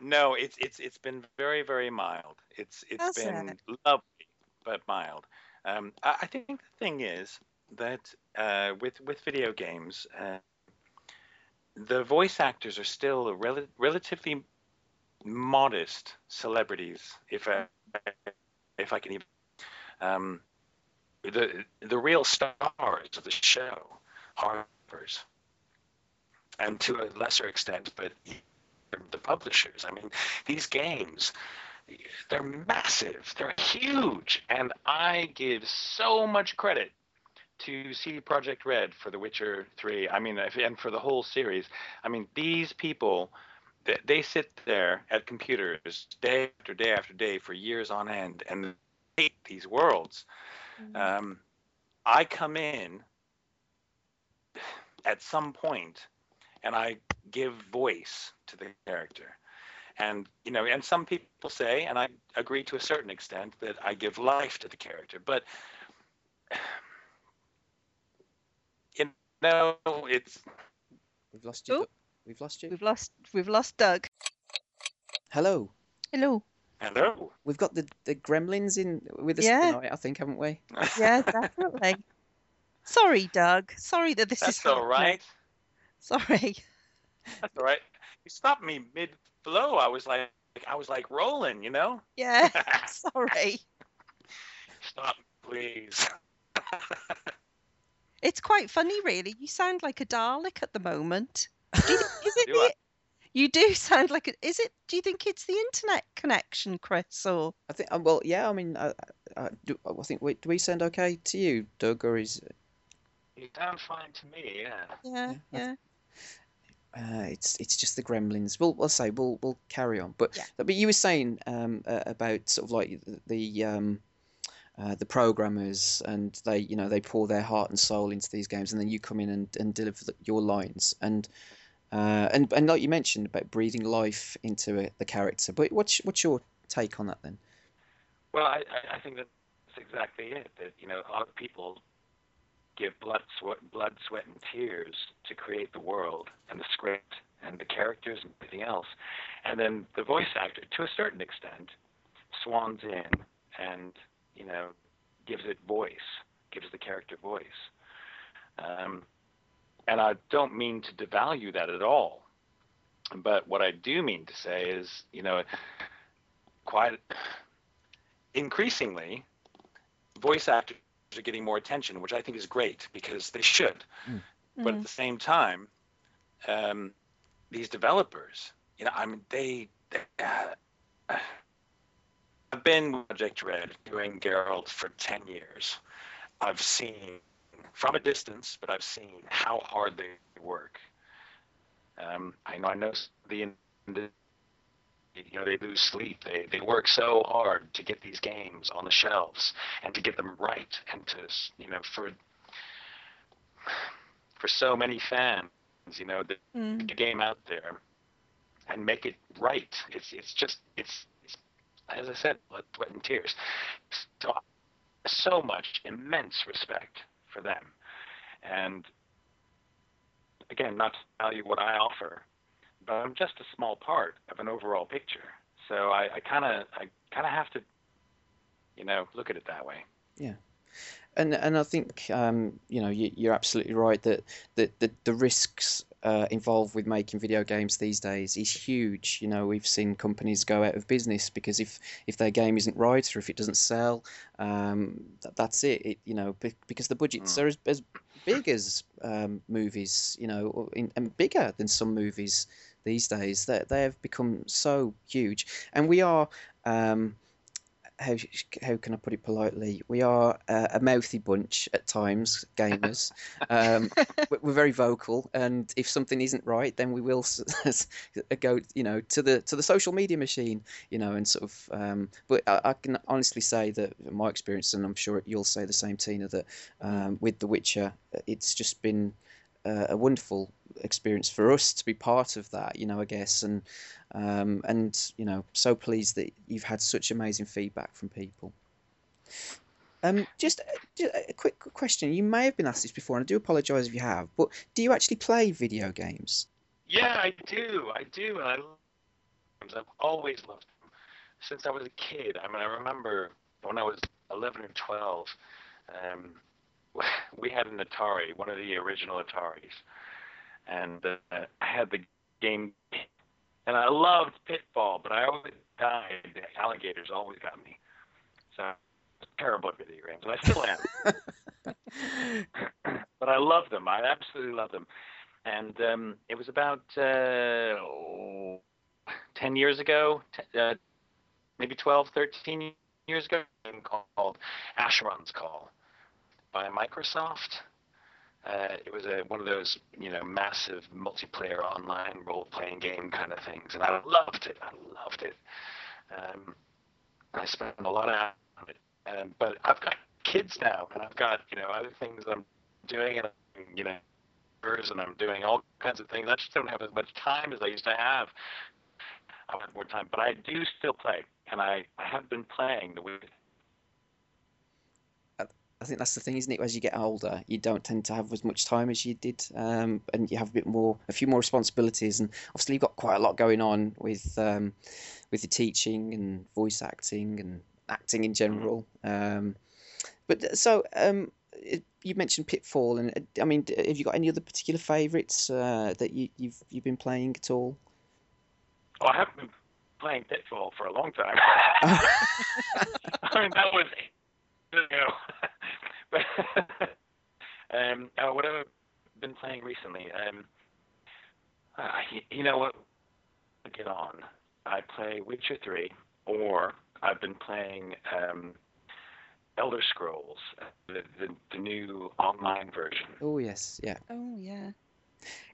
S1: no, it's it's it's been very very mild. It's it's
S4: Has
S1: been
S4: it?
S1: lovely but mild. Um, I, I think the thing is that uh, with with video games, uh, the voice actors are still rel- relatively modest celebrities, if I if I can even. Um, the the real stars of the show developers, and to a lesser extent, but the publishers. I mean, these games, they're massive, they're huge, and I give so much credit to CD Projekt Red for The Witcher 3. I mean, and for the whole series. I mean, these people. They- They sit there at computers day after day after day for years on end and hate these worlds. Um, I come in at some point and I give voice to the character. And you know, and some people say, and I agree to a certain extent, that I give life to the character. But <sighs> you know, it's
S3: We've lost you. Doug. We've lost you.
S4: We've lost we've lost Doug.
S3: Hello.
S4: Hello.
S1: hello.
S3: We've got the, the gremlins in with us
S4: Yeah.
S3: tonight, I think, haven't we? <laughs>
S4: Yeah, definitely. Sorry, Doug. Sorry that this
S1: That's
S4: is
S1: all
S4: happening.
S1: right.
S4: Sorry.
S1: That's all right. You stopped me mid flow. I was like, I was like rolling, you know.
S4: Yeah. <laughs> Sorry.
S1: Stop, please. <laughs>
S4: It's quite funny, really. You sound like a Dalek at the moment. Do you, is it <laughs>
S1: Do
S4: the, you do sound like a, is it? Do you think it's the internet connection, Chris? Or
S3: I think. uh, Well, yeah. I mean, I, I, do, I think. Wait, do we sound okay to you, Doug, or is
S1: You sound fine to me, yeah.
S4: yeah,
S3: Yeah,
S4: yeah.
S3: uh, it's it's just the gremlins? We'll we'll say we'll we'll carry on. But
S4: Yeah.
S3: but you were saying um, uh, about sort of like the, the um, uh, the programmers and they you know they pour their heart and soul into these games and then you come in and, and deliver the, your lines and uh, and and like you mentioned about breathing life into it, the character. But what's what's your take on that then?
S1: Well, I, I- think that's exactly it. That you know, a lot of people give blood, sweat, blood, sweat, and tears to create the world and the script and the characters and everything else, and then the voice actor, to a certain extent, swans in and you know gives it voice, gives the character voice. Um, and I don't mean to devalue that at all. But what I do mean to say is, you know, quite increasingly, voice actors are getting more attention, which I think is great because they should. But at
S4: Mm.
S1: the same time, um, these developers, you know, I mean, they, they uh, I've been with Projekt Red doing Geralt for 10 years. I've seen from a distance, but I've seen how hard they work. Um, I know, I know the, the you know they lose sleep they they work so hard to get these games on the shelves and to get them right and to you know for for so many fans you know the,
S4: Mm.
S1: the game out there and make it right it's it's just it's, it's as i said blood sweat and tears so so much immense respect for them and again not to you what i offer but I'm just a small part of an overall picture. So I kind of, I kind of have to, you know, look at it that way. Yeah.
S3: And and I think um, you know you, you're absolutely right that the the, the risks uh, involved with making video games these days is huge. You know we've seen companies go out of business because if if their game isn't right or if it doesn't sell, um, that, that's it. it. You know be- because the budgets
S1: Mm.
S3: are as, as big as um, movies. You know in, and bigger than some movies these days. They they have become so huge, and we are. Um, how how can I put it politely? We are uh, a mouthy bunch at times, gamers. <laughs> um, we- we're very vocal, and if something isn't right, then we will <laughs> go, you know, to the to the social media machine, you know, and sort of. Um, but I, I can honestly say that my experience, and I'm sure you'll say the same, Tina, that um, with The Witcher, it's just been a, a wonderful experience for us to be part of that. You know, I guess, and um, and you know, so pleased that you've had such amazing feedback from people. Um, just, just a quick question. You may have been asked this before, and I do apologise if you have. But do you actually play video games?
S1: Yeah, I do. I do. I. I've always loved them since I was a kid. I mean, I remember when I was 11 or 12. Um, <sighs> we had an Atari, one of the original Ataris, and uh, I had the game, and I loved Pitfall, but I always died. The alligators always got me. So terrible at video games, and I still am. <laughs> <laughs> but I love them. I absolutely love them. And um, it was about uh, oh, 10 years ago, t- uh, maybe 12, 13 years ago, called Asheron's Call by Microsoft. Uh, it was a, one of those, you know, massive multiplayer online role-playing game kind of things, and I loved it. I loved it. Um, I spent a lot of hours on it. Um, but I've got kids now, and I've got, you know, other things I'm doing, and you know, and I'm doing all kinds of things. I just don't have as much time as I used to have. I have more time, but I do still play, and I, I have been playing the week
S3: I think that's the thing, isn't it? As you get older, you don't tend to have as much time as you did, um, and you have a bit more, a few more responsibilities. And obviously, you've got quite a lot going on with um, with the teaching and voice acting and acting in general. Um, but so um, you mentioned Pitfall, and I mean, have you got any other particular favourites uh, that you, you've you've been playing at all?
S1: Oh, I haven't been playing Pitfall for a long time. <laughs> <laughs> I mean, that was you know but <laughs> um, uh, what I've been playing recently, um, uh, you, you know what? Get on. I play Witcher Three, or I've been playing um, Elder Scrolls, the, the, the new online version.
S3: Oh yes, yeah.
S4: Oh yeah.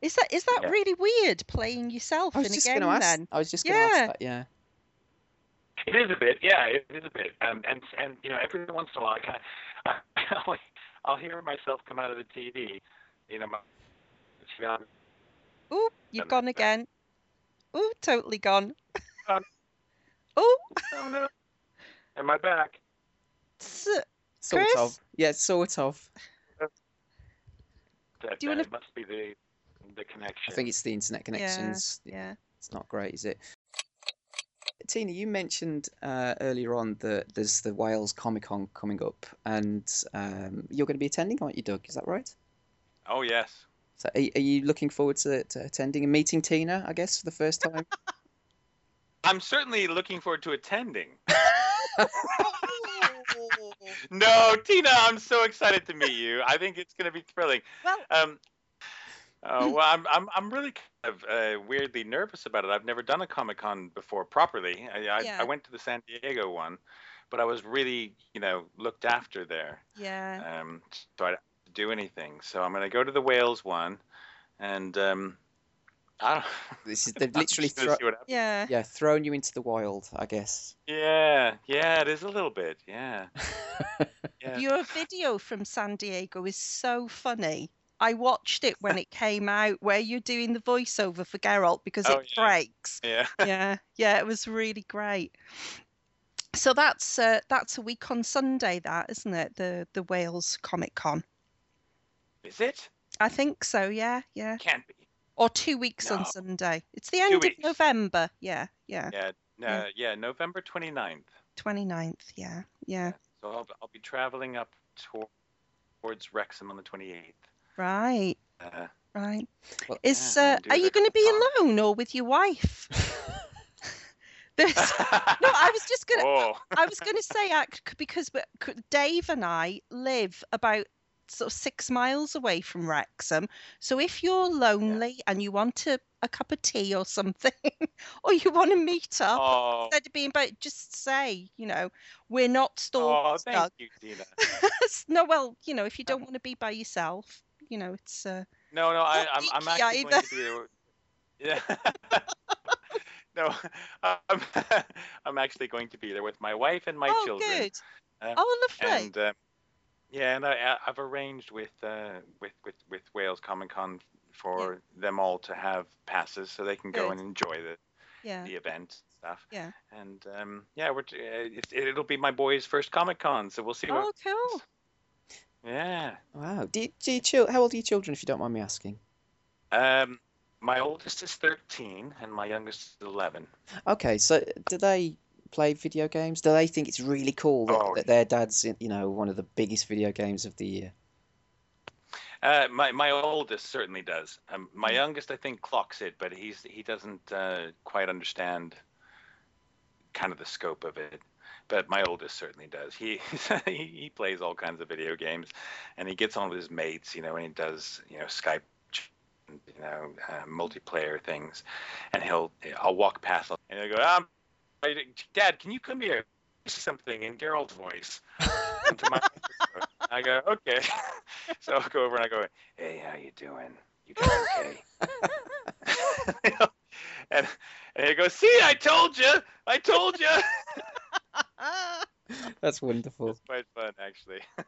S4: Is that is that yeah. really weird playing yourself in a game?
S3: Ask,
S4: then
S3: I was just going to
S4: yeah.
S3: ask that. Yeah.
S1: It is a bit, yeah, it is a bit, um, and and you know, every once in a while, I kind of, <laughs> I'll hear myself come out of the TV, you know. My,
S4: Ooh, you've gone again. Ooh, totally gone.
S1: Um, <laughs>
S4: oh.
S1: Oh no. Am I back?
S4: S-
S3: sort
S4: Chris?
S3: of. Yeah, sort of.
S1: That,
S4: Do you wanna-
S1: It must be the the connection.
S3: I think it's the internet connections.
S4: Yeah, Yeah.
S3: It's not great, is it? Tina, you mentioned uh, earlier on that there's the Wales Comic Con coming up, and um, you're going to be attending, aren't you, Doug? Is that right?
S1: Oh yes.
S3: So, are, are you looking forward to, to attending and meeting Tina? I guess for the first time. <laughs>
S1: I'm certainly looking forward to attending. <laughs> <laughs> no, Tina, I'm so excited to meet you. I think it's going to be thrilling.
S4: Well,
S1: Um, oh, well, I'm, I'm, I'm really kind of uh, weirdly nervous about it. I've never done a Comic Con before properly. I, I,
S4: Yeah.
S1: I went to the San Diego one, but I was really, you know, looked after there.
S4: yeah.
S1: Um, so I didn't do anything. So I'm going to go to the Wales one, and um, I don't. <laughs>
S3: This is <laughs> they've literally
S1: just gonna
S3: thro-
S1: see what happens.
S4: Yeah.
S3: yeah thrown you into the wild, I guess.
S1: Yeah, yeah, it is a little bit. Yeah, <laughs> yeah.
S4: Your video from San Diego is so funny. I watched it when it came out, where you're doing the voiceover for Geralt because
S1: Oh,
S4: it
S1: yeah.
S4: breaks.
S1: yeah. <laughs>
S4: yeah, yeah, it was really great. So that's uh, that's a week on Sunday, that isn't it? The the Wales Comic Con.
S1: Is it?
S4: I think so. Yeah, yeah.
S1: Can't be.
S4: Or two weeks on Sunday. It's the end of
S1: weeks.
S4: November. Yeah, yeah.
S1: Yeah, no,
S4: Yeah.
S1: yeah, November 29th.
S4: 29th. Yeah, yeah.
S1: So I'll, I'll be traveling up towards Wrexham on the 28th.
S4: Right,
S1: Uh,
S4: right.
S3: Well,
S4: Is
S1: yeah,
S4: uh,
S1: do
S4: are you
S1: the
S4: going to be alone or with your wife? <laughs> There's, no, I was just gonna.
S1: oh,
S4: I was going to say act because we- c- Dave and I live about sort of six miles away from Wrexham. So if you're lonely and you want a, a cup of tea or something, <laughs> or you want to meet up,
S1: oh,
S4: instead of being about, just say, you know, we're not
S1: oh,
S4: stalkers.
S1: thank
S4: Doug.
S1: you, Tina. <laughs>
S4: no, well, you know, if you don't want to be by yourself, you know, it's. Uh,
S1: No, no, I,
S4: Not
S1: I'm, I'm actually
S4: either.
S1: going to be there. Yeah. <laughs> no, <laughs> I'm, <laughs> I'm actually going to be there with my wife and my children.
S4: oh,
S1: children.
S4: good.
S1: Uh,
S4: oh, lovely.
S1: And um, Yeah, and I, I've arranged with uh, with with with Wales Comic Con for them all to have passes so they can go and enjoy the
S4: Yeah.
S1: the event stuff.
S4: Yeah.
S1: And um, yeah, we're t- uh, it's, it'll be my boy's first Comic Con, so we'll see what.
S4: Oh, cool.
S1: Yeah.
S3: Wow. Do you, do you chil- How old are your children, if you don't mind me asking?
S1: Um, my oldest is 13 and my youngest is 11.
S3: Okay, so do they play video games? Do they think it's really cool that,
S1: Oh.
S3: that their dad's, you know, one of the biggest video games of the year?
S1: Uh, my my oldest certainly does. Um, my youngest, I think, clocks it, but he's he doesn't uh, quite understand kind of the scope of it. But my oldest certainly does. <laughs> He he plays all kinds of video games, and he gets on with his mates, you know, and he does you know Skype, you know, uh, multiplayer things, and he'll I'll walk past and he'll go, um, Dad, can you come here? Something in Geralt's voice. <laughs> I go, okay. <laughs> so I'll go over and I go, hey, how you doing? You guys okay? and and he goes, see, I told you, I told you. <laughs>
S3: That's wonderful.
S1: it's quite fun, actually. <laughs>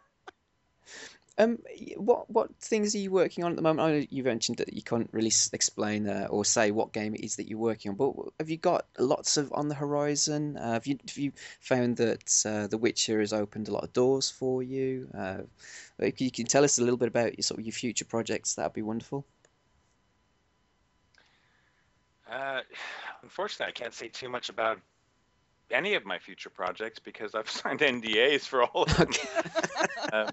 S3: Um, what what things are you working on at the moment? I know you mentioned that you can't really explain uh, or say what game it is that you're working on, but have you got lots of on the horizon? Uh, have you have you found that uh, The Witcher has opened a lot of doors for you? Uh, if you can tell us a little bit about your sort of your future projects, that'd be wonderful.
S1: Uh, <sighs> unfortunately, I can't say too much about any of my future projects because I've <laughs> signed NDAs for all of them. <laughs> um,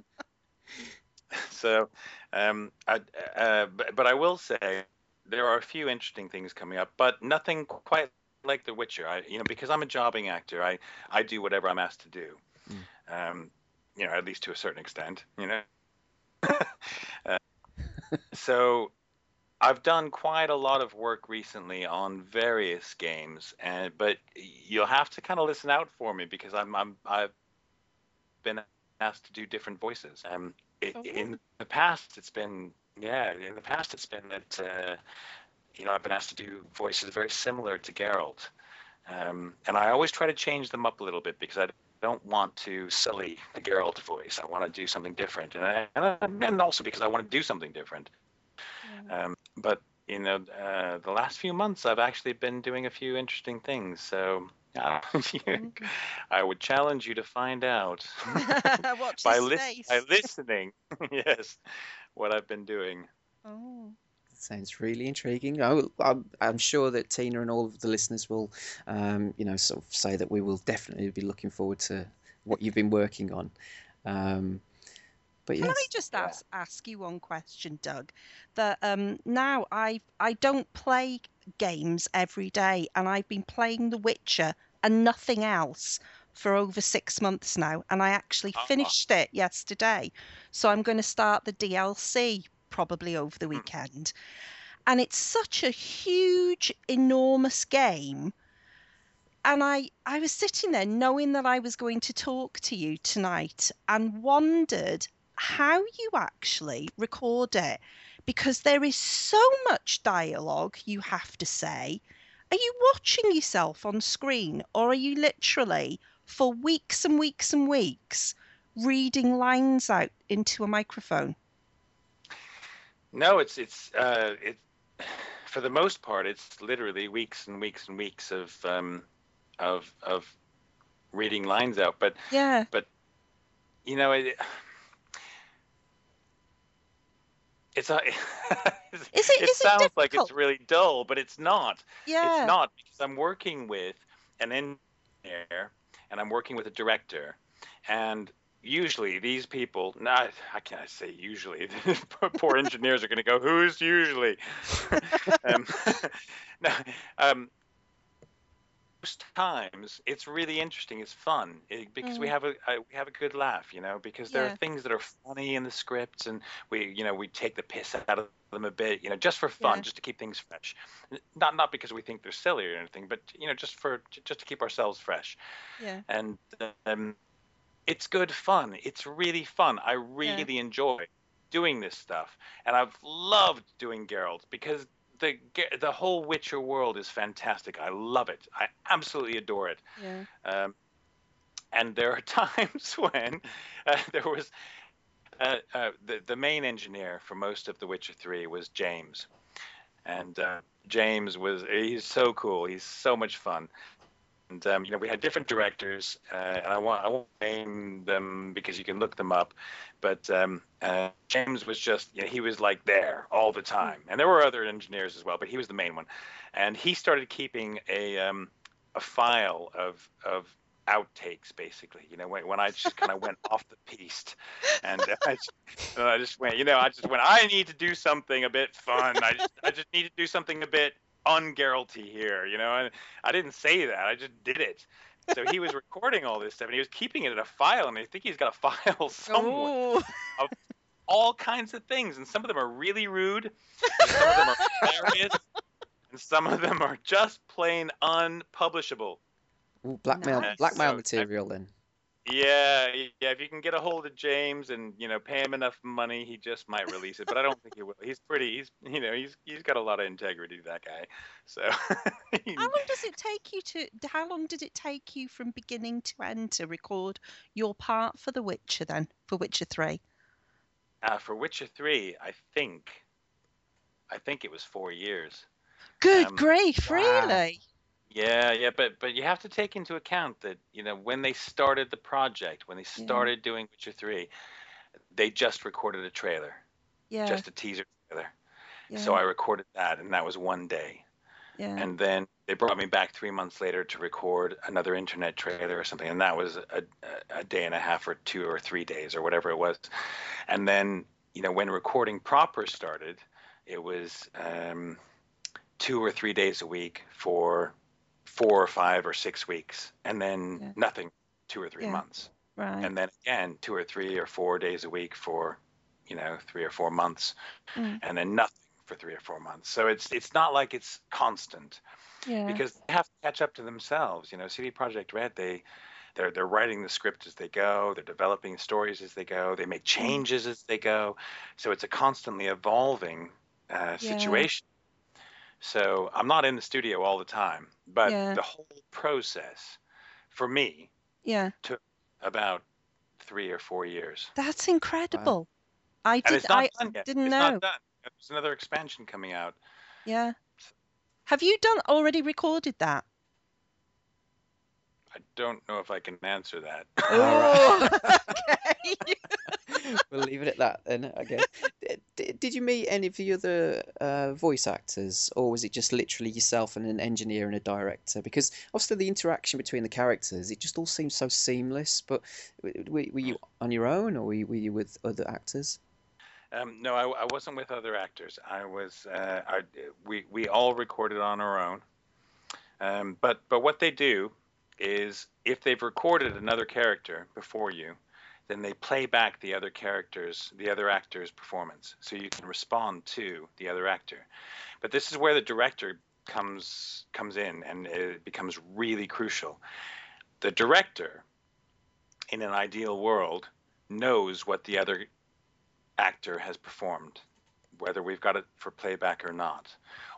S1: so, um, I, uh, but, but I will say there are a few interesting things coming up, but nothing quite like The Witcher. I, you know, because I'm a jobbing actor, I, I do whatever I'm asked to do. Um, you know, at least to a certain extent. You know. <laughs> uh, so I've done quite a lot of work recently on various games, and but you'll have to kind of listen out for me because I'm, I'm I've been asked to do different voices. Um, it,
S4: Oh.
S1: in the past, it's been yeah, in the past it's been that uh, you know I've been asked to do voices very similar to Geralt, um, and I always try to change them up a little bit because I don't want to sully the Geralt voice. I want to do something different, and I, and, I, and also because I want to do something different. Um, but you know, uh, the last few months I've actually been doing a few interesting things. So <laughs> uh, I would challenge you to find out <laughs> by,
S4: his
S1: lis-
S4: face.
S1: by listening. <laughs> yes, what I've been doing.
S4: Oh.
S3: Sounds really intriguing. I will, I'm, I'm sure that Tina and all of the listeners will, um, you know, sort of say that we will definitely be looking forward to what you've been working on. Um, but
S4: Can
S3: yes,
S4: I just
S1: Yeah.
S4: ask ask you one question, Doug? That um, now I I don't play games every day, and I've been playing The Witcher and nothing else for over six months now, and I actually
S1: Ah.
S4: finished it yesterday. So I'm going to start the DLC probably over the weekend, and it's such a huge, enormous game. And I, I was sitting there knowing that I was going to talk to you tonight and wondered how you actually record it because there is so much dialogue you have to say. Are you watching yourself on screen or are you literally for weeks and weeks and weeks reading lines out into a microphone?
S1: No, it's it's uh, it. For the most part, it's literally weeks and weeks and weeks of um, of of reading lines out. But
S4: Yeah.
S1: But you know, it, it's a. <laughs>
S4: Is it-
S1: it
S4: is it
S1: sounds like it's really dull, but it's not.
S4: Yeah.
S1: It's not because I'm working with an engineer and I'm working with a director, and usually these people, not I can't say usually. <laughs> Poor <laughs> engineers are going to go, "Who's usually?" um, no, um, times it's really interesting. It's fun it, because we
S4: Mm.
S1: have a, a we have a good laugh, you know. Because there
S4: Yeah.
S1: are things that are funny in the scripts, and we you know we take the piss <laughs> out of them a bit, you know, just for fun,
S4: Yeah.
S1: just to keep things fresh. Not not because we think they're silly or anything, but you know, just for just to keep ourselves fresh.
S4: Yeah.
S1: And um, it's good fun. It's really fun. I really enjoy doing this stuff, and I've loved doing Geralt because the the whole Witcher world is fantastic. I love it. I absolutely adore it.
S4: Yeah.
S1: Um, and there are <laughs> times when uh, there was uh, uh, the the main engineer for most of The Witcher Three was James, and uh, James was he's so cool. He's so much fun. And um, you know, we had different directors, uh, and I want I won't name them because you can look them up. But um, uh, James was just you know, he was like there all the time, and there were other engineers as well, but he was the main one. And he started keeping a um, a file of of outtakes basically you know when, when i just kind of went <laughs> off the piste and <laughs> I just, I just went you know i just went i need to do something a bit fun i just, I just need to do something a bit ungeralty here you know and i didn't say that i just did it so he was <laughs> recording all this stuff and he was keeping it in a file and i think he's got a <laughs> file somewhere of all kinds of things and some of them are really rude and some of them are <laughs> hilarious and some of them are just plain unpublishable
S3: Ooh, blackmail,
S4: Nice.
S3: blackmail
S1: So,
S3: material then.
S1: Yeah, yeah. If you can get a hold of James and you know pay him enough money, he just might release it. But I don't think he will. He's pretty. He's you know he's he's got a lot of integrity. That guy. So. <laughs>
S4: How long does it take you to? How long did it take you from beginning to end to record your part for The Witcher? Then for Witcher Three.
S1: uh, for Witcher Three, I think. I think it was four years.
S4: Good
S1: Um,
S4: grief!
S3: wow.
S4: Really?
S1: Yeah, yeah, but but you have to take into account that you know when they started the project, when they
S4: Yeah.
S1: started doing Witcher Three, they just recorded a trailer,
S4: Yeah.
S1: just a teaser trailer.
S4: yeah.
S1: So I recorded that, and that was one day.
S4: yeah.
S1: and then they brought me back three months later to record another internet trailer or something and that was a, a day and a half or two or three days or whatever it was and then you know when recording proper started it was um, two or three days a week for four or five or six weeks and then
S4: Yeah.
S1: nothing two or three
S4: Yeah.
S1: months
S4: right.
S1: and then again two or three or four days a week for you know three or four months
S4: Mm.
S1: and then nothing for three or four months so it's it's not like it's constant
S4: yeah.
S1: because they have to catch up to themselves. You know, CD Projekt Red, they they're they're writing the script as they go, they're developing stories as they go, they make changes as they go, so it's a constantly evolving uh, situation. So I'm not in the studio all the time, but
S4: Yeah.
S1: the whole process for me
S4: yeah.
S1: took about three or four years,
S4: That's incredible. I did.
S1: it's not
S4: I
S1: done yet.
S4: didn't
S1: it's
S4: know.
S1: not done. There's another expansion coming out.
S4: Yeah. Have you done already recorded that?
S1: I don't know if I can answer that.
S3: Oh, all <laughs>
S4: okay. <laughs> <laughs> <laughs>
S3: we'll leave it at that then, I guess. <laughs> D- d- did you meet any of the other uh, voice actors, or was it just literally yourself and an engineer and a director? Because obviously the interaction between the characters, it just all seems so seamless. But w- w- were you on your own, or were you, were you with other actors?
S1: Um, no, I, I wasn't with other actors. I was. Uh, I, we we all recorded on our own. Um, but but what they do is if they've recorded another character before you, then they play back the other characters, the other actor's performance, so you can respond to the other actor. But this is where the director comes comes in, and it becomes really crucial. The director, in an ideal world, knows what the other actor has performed, whether we've got it for playback or not,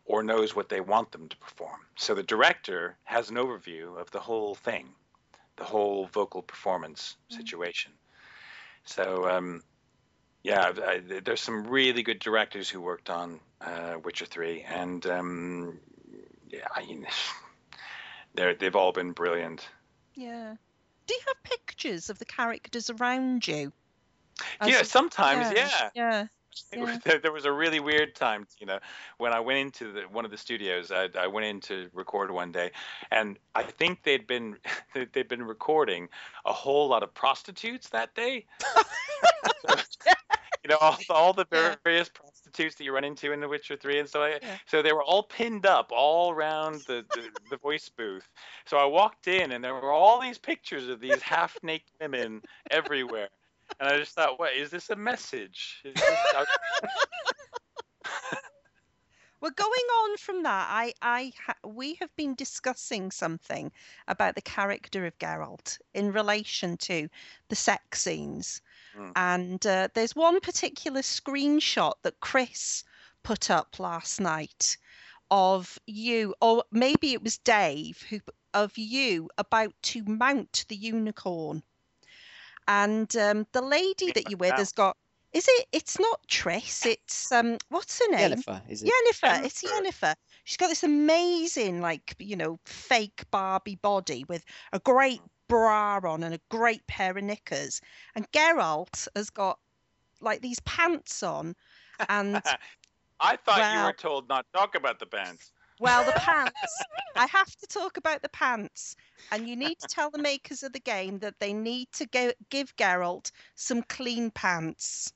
S1: or knows what they want them to perform. So the director has an overview of the whole thing, the whole vocal performance mm-hmm. situation. So, um, yeah, I, there's some really good directors who worked on uh, Witcher 3, and um, yeah, I mean, <laughs> they're, they've all been brilliant.
S4: Yeah. Do you have pictures of the characters around you? As
S1: yeah, sometimes, yeah.
S4: Yeah. Yeah.
S1: there, <laughs> there was a really weird time, you know, when I went into the, one of the studios. I, I went in to record one day, and I think they'd been <laughs> they'd been recording a whole lot of prostitutes that day. <laughs> you know, all, all the
S4: Yeah.
S1: various prostitutes that you run into in The Witcher Three, and so I,
S4: Yeah.
S1: so they were all pinned up all around the, the the voice booth. So I walked in, and there were all these pictures of these half naked women everywhere. And I just thought, what is this a message? Is this, <laughs>
S4: Well, going on from that, I, I, ha- we have been discussing something about the character of Geralt in relation to the sex scenes,
S1: Mm.
S4: and uh, there's one particular screenshot that Chris put up last night of you, or maybe it was Dave, who of you about to mount the unicorn, and um, the lady that you're with has got Is it? It's not Triss. It's um. What's her name?
S3: Jennifer, is it?
S4: Yennefer. It's.
S1: Yennefer.
S4: She's got this amazing, like you know, fake Barbie body with a great bra on and a great pair of knickers. And Geralt has got like these pants on, and <laughs>
S1: I thought you were told not to talk about the pants.
S4: Well, the pants. I have to talk about the pants, and you need to tell the makers of the game that they need to go give Geralt some clean pants.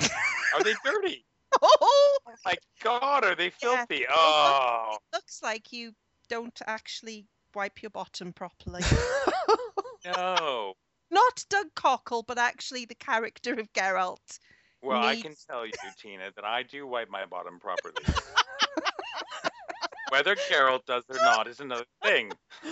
S1: Are they dirty? <laughs>
S4: Oh,
S1: my God, are they
S4: Yeah,
S1: filthy? Oh,
S4: looks like you don't actually wipe your bottom properly. <laughs>
S1: no.
S4: Not Doug Cockle, but actually the character of Geralt.
S1: Well, I can tell you, Tina, that I do wipe my bottom properly. <laughs> Whether Geralt does or not is another thing. <laughs>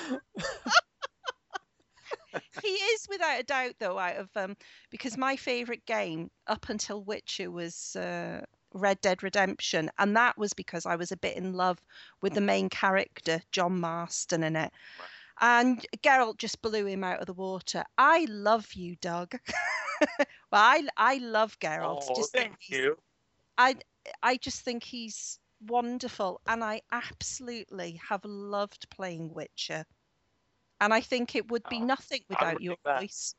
S4: he is without a doubt though out of um because my favorite game up until witcher was uh red dead redemption and that was because i was a bit in love with the main character john marston in it. And geralt just blew him out of the water. I love you doug. <laughs> Well i i love geralt.
S1: Oh,
S4: just
S1: thank you.
S4: I I just think he's wonderful, and I absolutely have loved playing Witcher. And I think it would be
S1: Oh,
S4: nothing without your
S1: that.
S4: voice.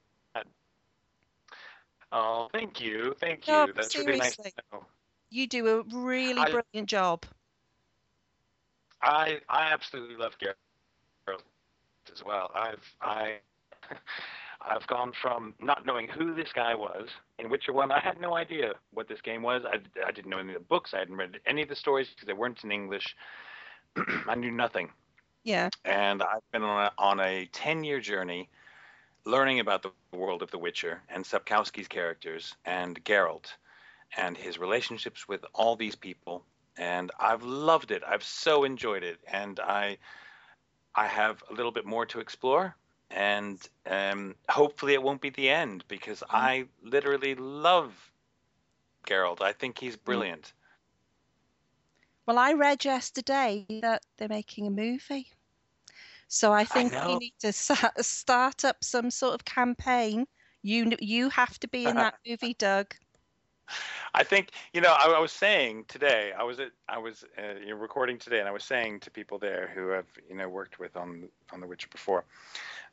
S1: Oh, thank you, thank you.
S4: No,
S1: That's really nice to know.
S4: You do a really
S1: I-
S4: brilliant job.
S1: I I absolutely love Geralt as well. I've I <laughs> I've gone from not knowing who this guy was in Witcher One. I had no idea what this game was. I, I didn't know any of the books. I hadn't read any of the stories because they weren't in English. <clears throat> I knew nothing.
S4: Yeah,
S1: and I've been on a, on a 10 year journey learning about the world of The Witcher and Sapkowski's characters and Geralt and his relationships with all these people. And I've loved it. I've so enjoyed it. And I, I have a little bit more to explore. And um, hopefully it won't be the end because I literally love Geralt. I think he's brilliant.
S4: Well, I read yesterday that they're making a movie. So I think we need to start up some sort of campaign. You you have to be in <laughs> that movie, Doug. <laughs>
S1: I think you know. I, I was saying today. I was at. I was uh, you know, recording today, and I was saying to people there who have you know worked with on on The Witcher before.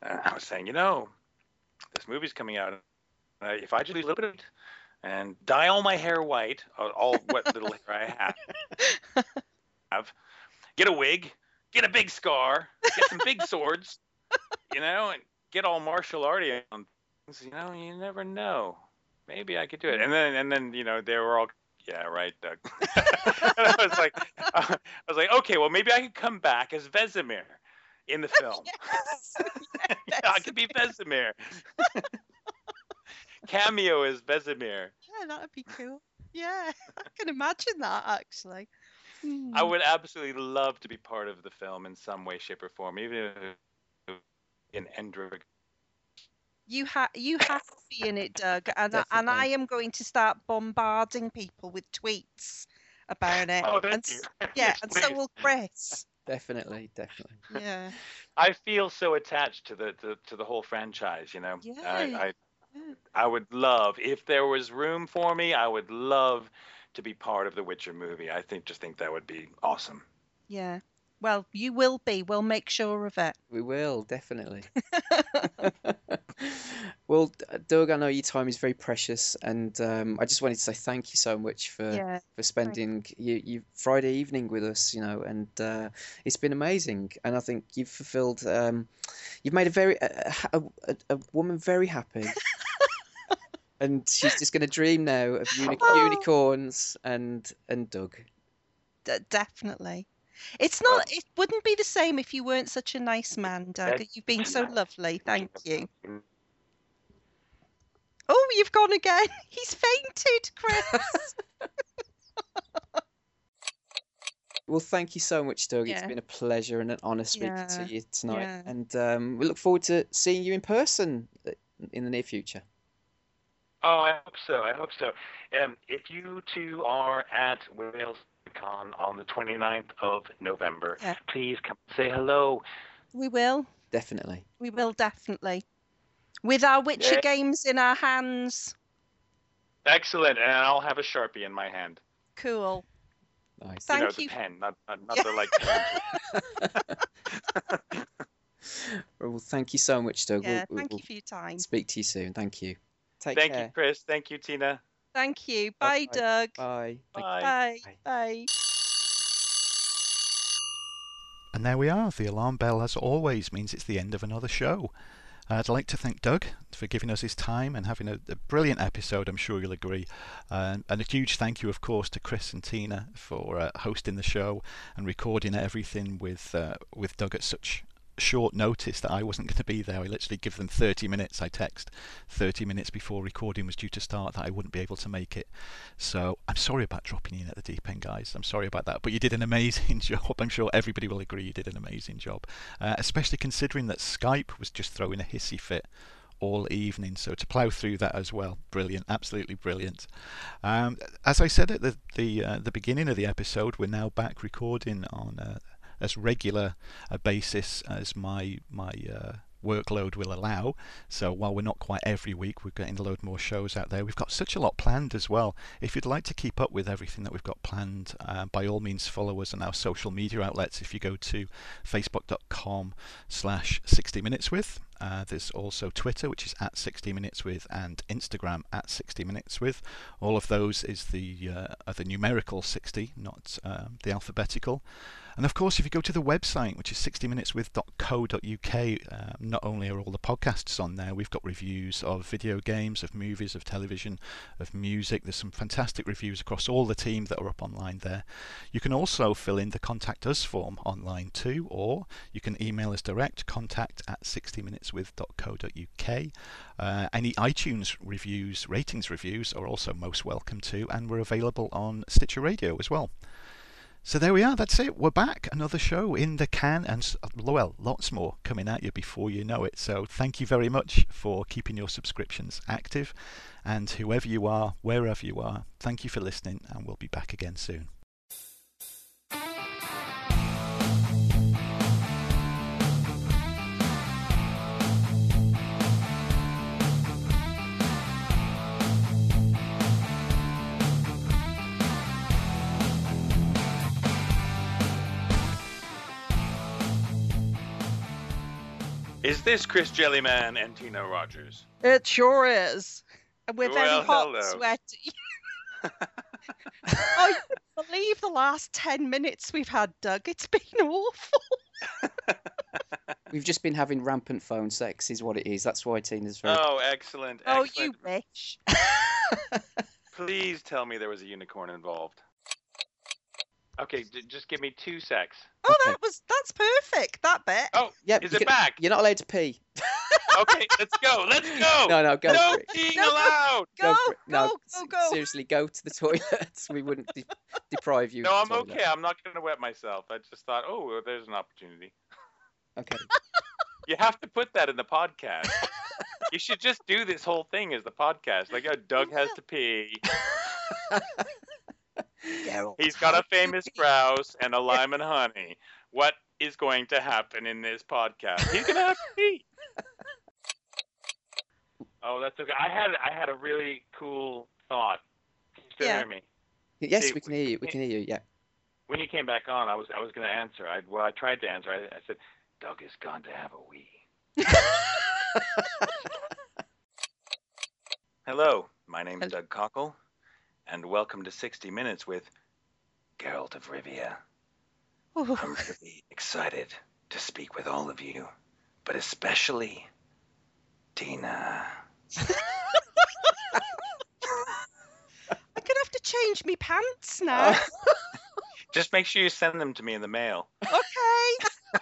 S1: Uh, I was saying, you know, this movie's coming out. Uh, if I just lose a little bit it and dye all my hair white, uh, all what little <laughs> hair I have, have, get a wig, get a big scar, get some big swords, you know, and get all martial arty on things. You know, you never know maybe I could do it. And then and then you know they were all yeah right Doug. <laughs> <laughs> and I was like <laughs> I was like okay well maybe I could come back as Vesemir in the film.
S4: Yes.
S1: I could be Vesemir. Cameo as Vesemir.
S4: Yeah, that'd be cool. Yeah, I can imagine that actually. Hmm.
S1: I would absolutely love to be part of the film in some way, shape, or form, even if in Endrick.
S4: You have you have to be in it, Doug, and I- and I am going to start bombarding people with tweets about it.
S1: Oh,
S4: and,
S1: thank you. <laughs>
S4: Yeah,
S1: Yes,
S4: and so will Chris.
S3: Definitely, definitely.
S4: Yeah,
S1: I feel so attached to the to, to the whole franchise. You know,
S4: Yeah.
S1: I, I
S4: Yeah.
S1: I would love if there was room for me. I would love to be part of the Witcher movie. I think just think that would be awesome.
S4: yeah. Well, you will be. We'll make sure of it.
S3: We will, definitely. <laughs> <laughs> well, Doug, I know your time is very precious, and um, I just wanted to say thank you so much for
S4: Yeah.
S3: for spending your, your Friday evening with us, you know, and uh, it's been amazing. And I think you've fulfilled, um, you've made a very a, a, a, a woman very happy. <laughs> And she's just going to dream now of uni-
S4: Oh.
S3: unicorns and and Doug.
S4: D- definitely. It's not. It wouldn't be the same if you weren't such a nice man, Doug. You've been so <laughs> lovely. Thank you. Oh, you've gone again. <laughs> He's fainted, Chris. <laughs>
S3: Well, thank you so much, Doug. It's been a pleasure and an honour speaking
S4: Yeah,
S3: to you tonight.
S4: yeah.
S3: And um, we look forward to seeing you in person uh, in the near future.
S1: Oh, I hope so. I hope so. Um, if you two are at Wales Con on the 29th of November,
S4: Yeah.
S1: please come say hello.
S4: we will.
S3: Definitely.
S4: We will definitely. With our Witcher
S1: Yeah.
S4: games in our hands.
S1: Excellent, and I'll have a sharpie in my hand.
S4: Cool.
S3: Nice.
S4: Thank
S1: you know,
S4: you.
S1: the pen, not not, not
S4: Yeah.
S1: the like. <laughs> <laughs>
S3: Well, thank you so much, Doug.
S4: Yeah,
S3: we'll,
S4: thank
S3: we'll
S4: you for your time.
S3: speak to you soon. Thank you. Take
S1: Thank
S3: care.
S1: you, Chris. Thank you, Tina.
S4: Thank you. Bye,
S3: Bye-bye.
S4: Doug.
S3: Bye.
S1: Bye.
S4: Bye.
S3: Bye.
S4: Bye.
S2: And there we are. The alarm bell, as always, means it's the end of another show. Uh, I'd like to thank Doug for giving us his time and having a, a brilliant episode, I'm sure you'll agree. Um, and a huge thank you, of course, to Chris and Tina for uh, hosting the show and recording everything with uh, with Doug at such short notice that I wasn't <laughs> going to be there. I literally give them 30 minutes. I text 30 minutes before recording was due to start that I wouldn't be able to make it. So I'm sorry about dropping in at the deep end, guys. I'm sorry about that. But you did an amazing <laughs> job. I'm sure everybody will agree you did an amazing job, uh, especially considering that Skype was just throwing a hissy fit all evening. So to plough through that as well, brilliant, absolutely brilliant. Um, as I said at the the uh, the beginning of the episode, we're now back recording on uh, as regular a basis as my my uh, workload will allow. So while we're not quite every week, we're getting a load more shows out there. We've got such a lot planned as well. If you'd like to keep up with everything that we've got planned, uh, by all means follow us on our social media outlets. If you go to facebook.com slash 60 minutes with, uh, there's also Twitter, which is at 60 minutes with, and Instagram at 60 minutes with. All of those is the uh, are the numerical 60, not um, the alphabetical. And of course, if you go to the website, which is 60minuteswith.co.uk, uh, not only are all the podcasts on there, we've got reviews of video games, of movies, of television, of music. There's some fantastic reviews across all the team that are up online there. You can also fill in the contact us form online too, or you can email us direct contact at 60minuteswith.co.uk. Uh, any iTunes reviews, ratings reviews are also most welcome too, and we're available on Stitcher Radio as well. So there we are. That's it. We're back. Another show in the can, and well, lots more coming at you before you know it. So thank you very much for keeping your subscriptions active, and whoever you are, wherever you are, thank you for listening, and we'll be back again soon.
S1: Is this Chris Jellyman and Tina Rogers?
S4: It sure is. And we're very hot,
S1: hello.
S4: sweaty. <laughs> I believe the last 10 minutes we've had, Doug. It's been <laughs> awful.
S3: We've just been having rampant phone sex, is what it is. That's why Tina's very.
S1: Oh, excellent.
S4: Oh, you wish. <laughs>
S1: Please tell me there was a unicorn involved. Okay, d- just give me two secs.
S4: Oh,
S3: Okay.
S4: that was that's perfect. That bit.
S1: Oh,
S3: yeah,
S1: is
S3: you
S1: it
S3: can-
S1: back?
S3: You're not allowed to pee.
S1: Okay, <laughs> let's go. Let's go.
S3: No, no, go
S1: no
S3: for it.
S1: peeing
S4: No,
S1: allowed.
S4: Go,
S3: for it. No,
S4: go,
S3: s-
S4: go, go.
S3: Seriously, go to the toilet. we wouldn't de- <laughs> deprive you.
S1: No,
S3: of
S1: I'm
S3: the toilet.
S1: okay. I'm not going to wet myself. I just thought, oh, well, there's an opportunity.
S3: Okay. <laughs>
S1: You have to put that in the podcast. you should just do this whole thing as the podcast. Like, oh, Doug has to pee.
S4: Geralt,
S1: He's got a famous
S4: you-
S1: grouse and a <laughs> lime and honey. What is going to happen in this podcast? He's gonna have to pee. <laughs> Oh, that's okay. I had I had a really cool thought. Can you still
S4: Yeah.
S1: hear me?
S3: Yes,
S1: See,
S3: we can hear you. We can hear you. Yeah.
S1: When you came back on, I was I was gonna answer. I well, I tried to answer. I, I said, Doug is gone to have a wee. <laughs> Hello, my name is Doug Cockle, and welcome to 60 Minutes with Geralt of Rivia.
S4: Ooh,
S1: I'm really excited to speak with all of you, but especially Dina. <laughs>
S4: I'm gonna have to change me pants now. Oh. <laughs>
S1: Just make sure you send them to me in the mail.
S4: okay. <laughs>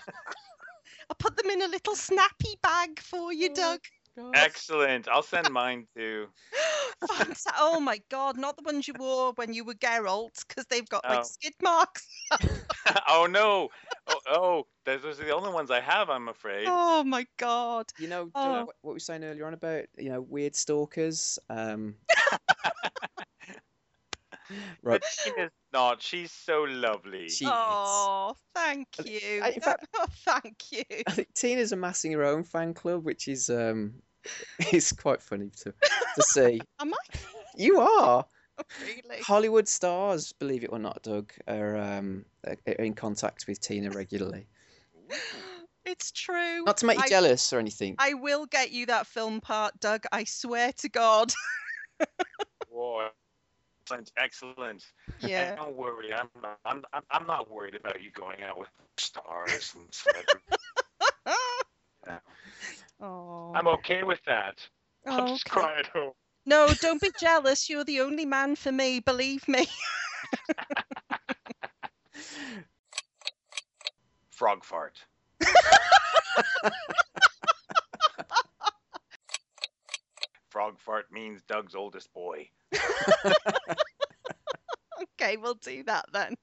S4: I'll put them in a little snappy bag for you, oh Doug.
S1: Excellent. I'll send mine too.
S4: Fanta- oh my god, not the ones you wore when you were Geralt, because they've got like
S1: Oh.
S4: skid marks. <laughs>
S1: oh no. Oh, oh, those are the only ones I have, I'm afraid.
S4: Oh my god.
S3: You know, do you
S4: Oh.
S3: know what, what we were saying earlier on about you know weird stalkers. Um, <laughs> right.
S1: But Tina's not. She's so lovely.
S3: She is.
S4: Oh, thank you.
S3: in fact- <laughs>
S4: oh, thank you.
S3: I think Tina's amassing her own fan club, which is um, <laughs> is quite funny to to see. <laughs>
S4: Am I?
S3: You are.
S4: really?
S3: Hollywood stars, believe it or not, Doug, are, um, are are in contact with Tina regularly. <gasps>
S4: It's true.
S3: Not to make you
S4: I-
S3: jealous or anything.
S4: I will get you that film part, Doug. I swear to God. <laughs>
S1: Boy, sounds excellent. And
S4: yeah.
S1: don't worry, I'm not. I'm, I'm, I'm not worried about you going out with stars and celebrities.
S4: Oh.
S1: I'm okay with that. Oh, I'll just
S4: okay.
S1: cry at home.
S4: No, don't be jealous. You're the only man for me. Believe me. <laughs>
S1: Frog fart. <laughs> Frog fart means Doug's oldest boy. <laughs>
S4: okay, we'll do that then.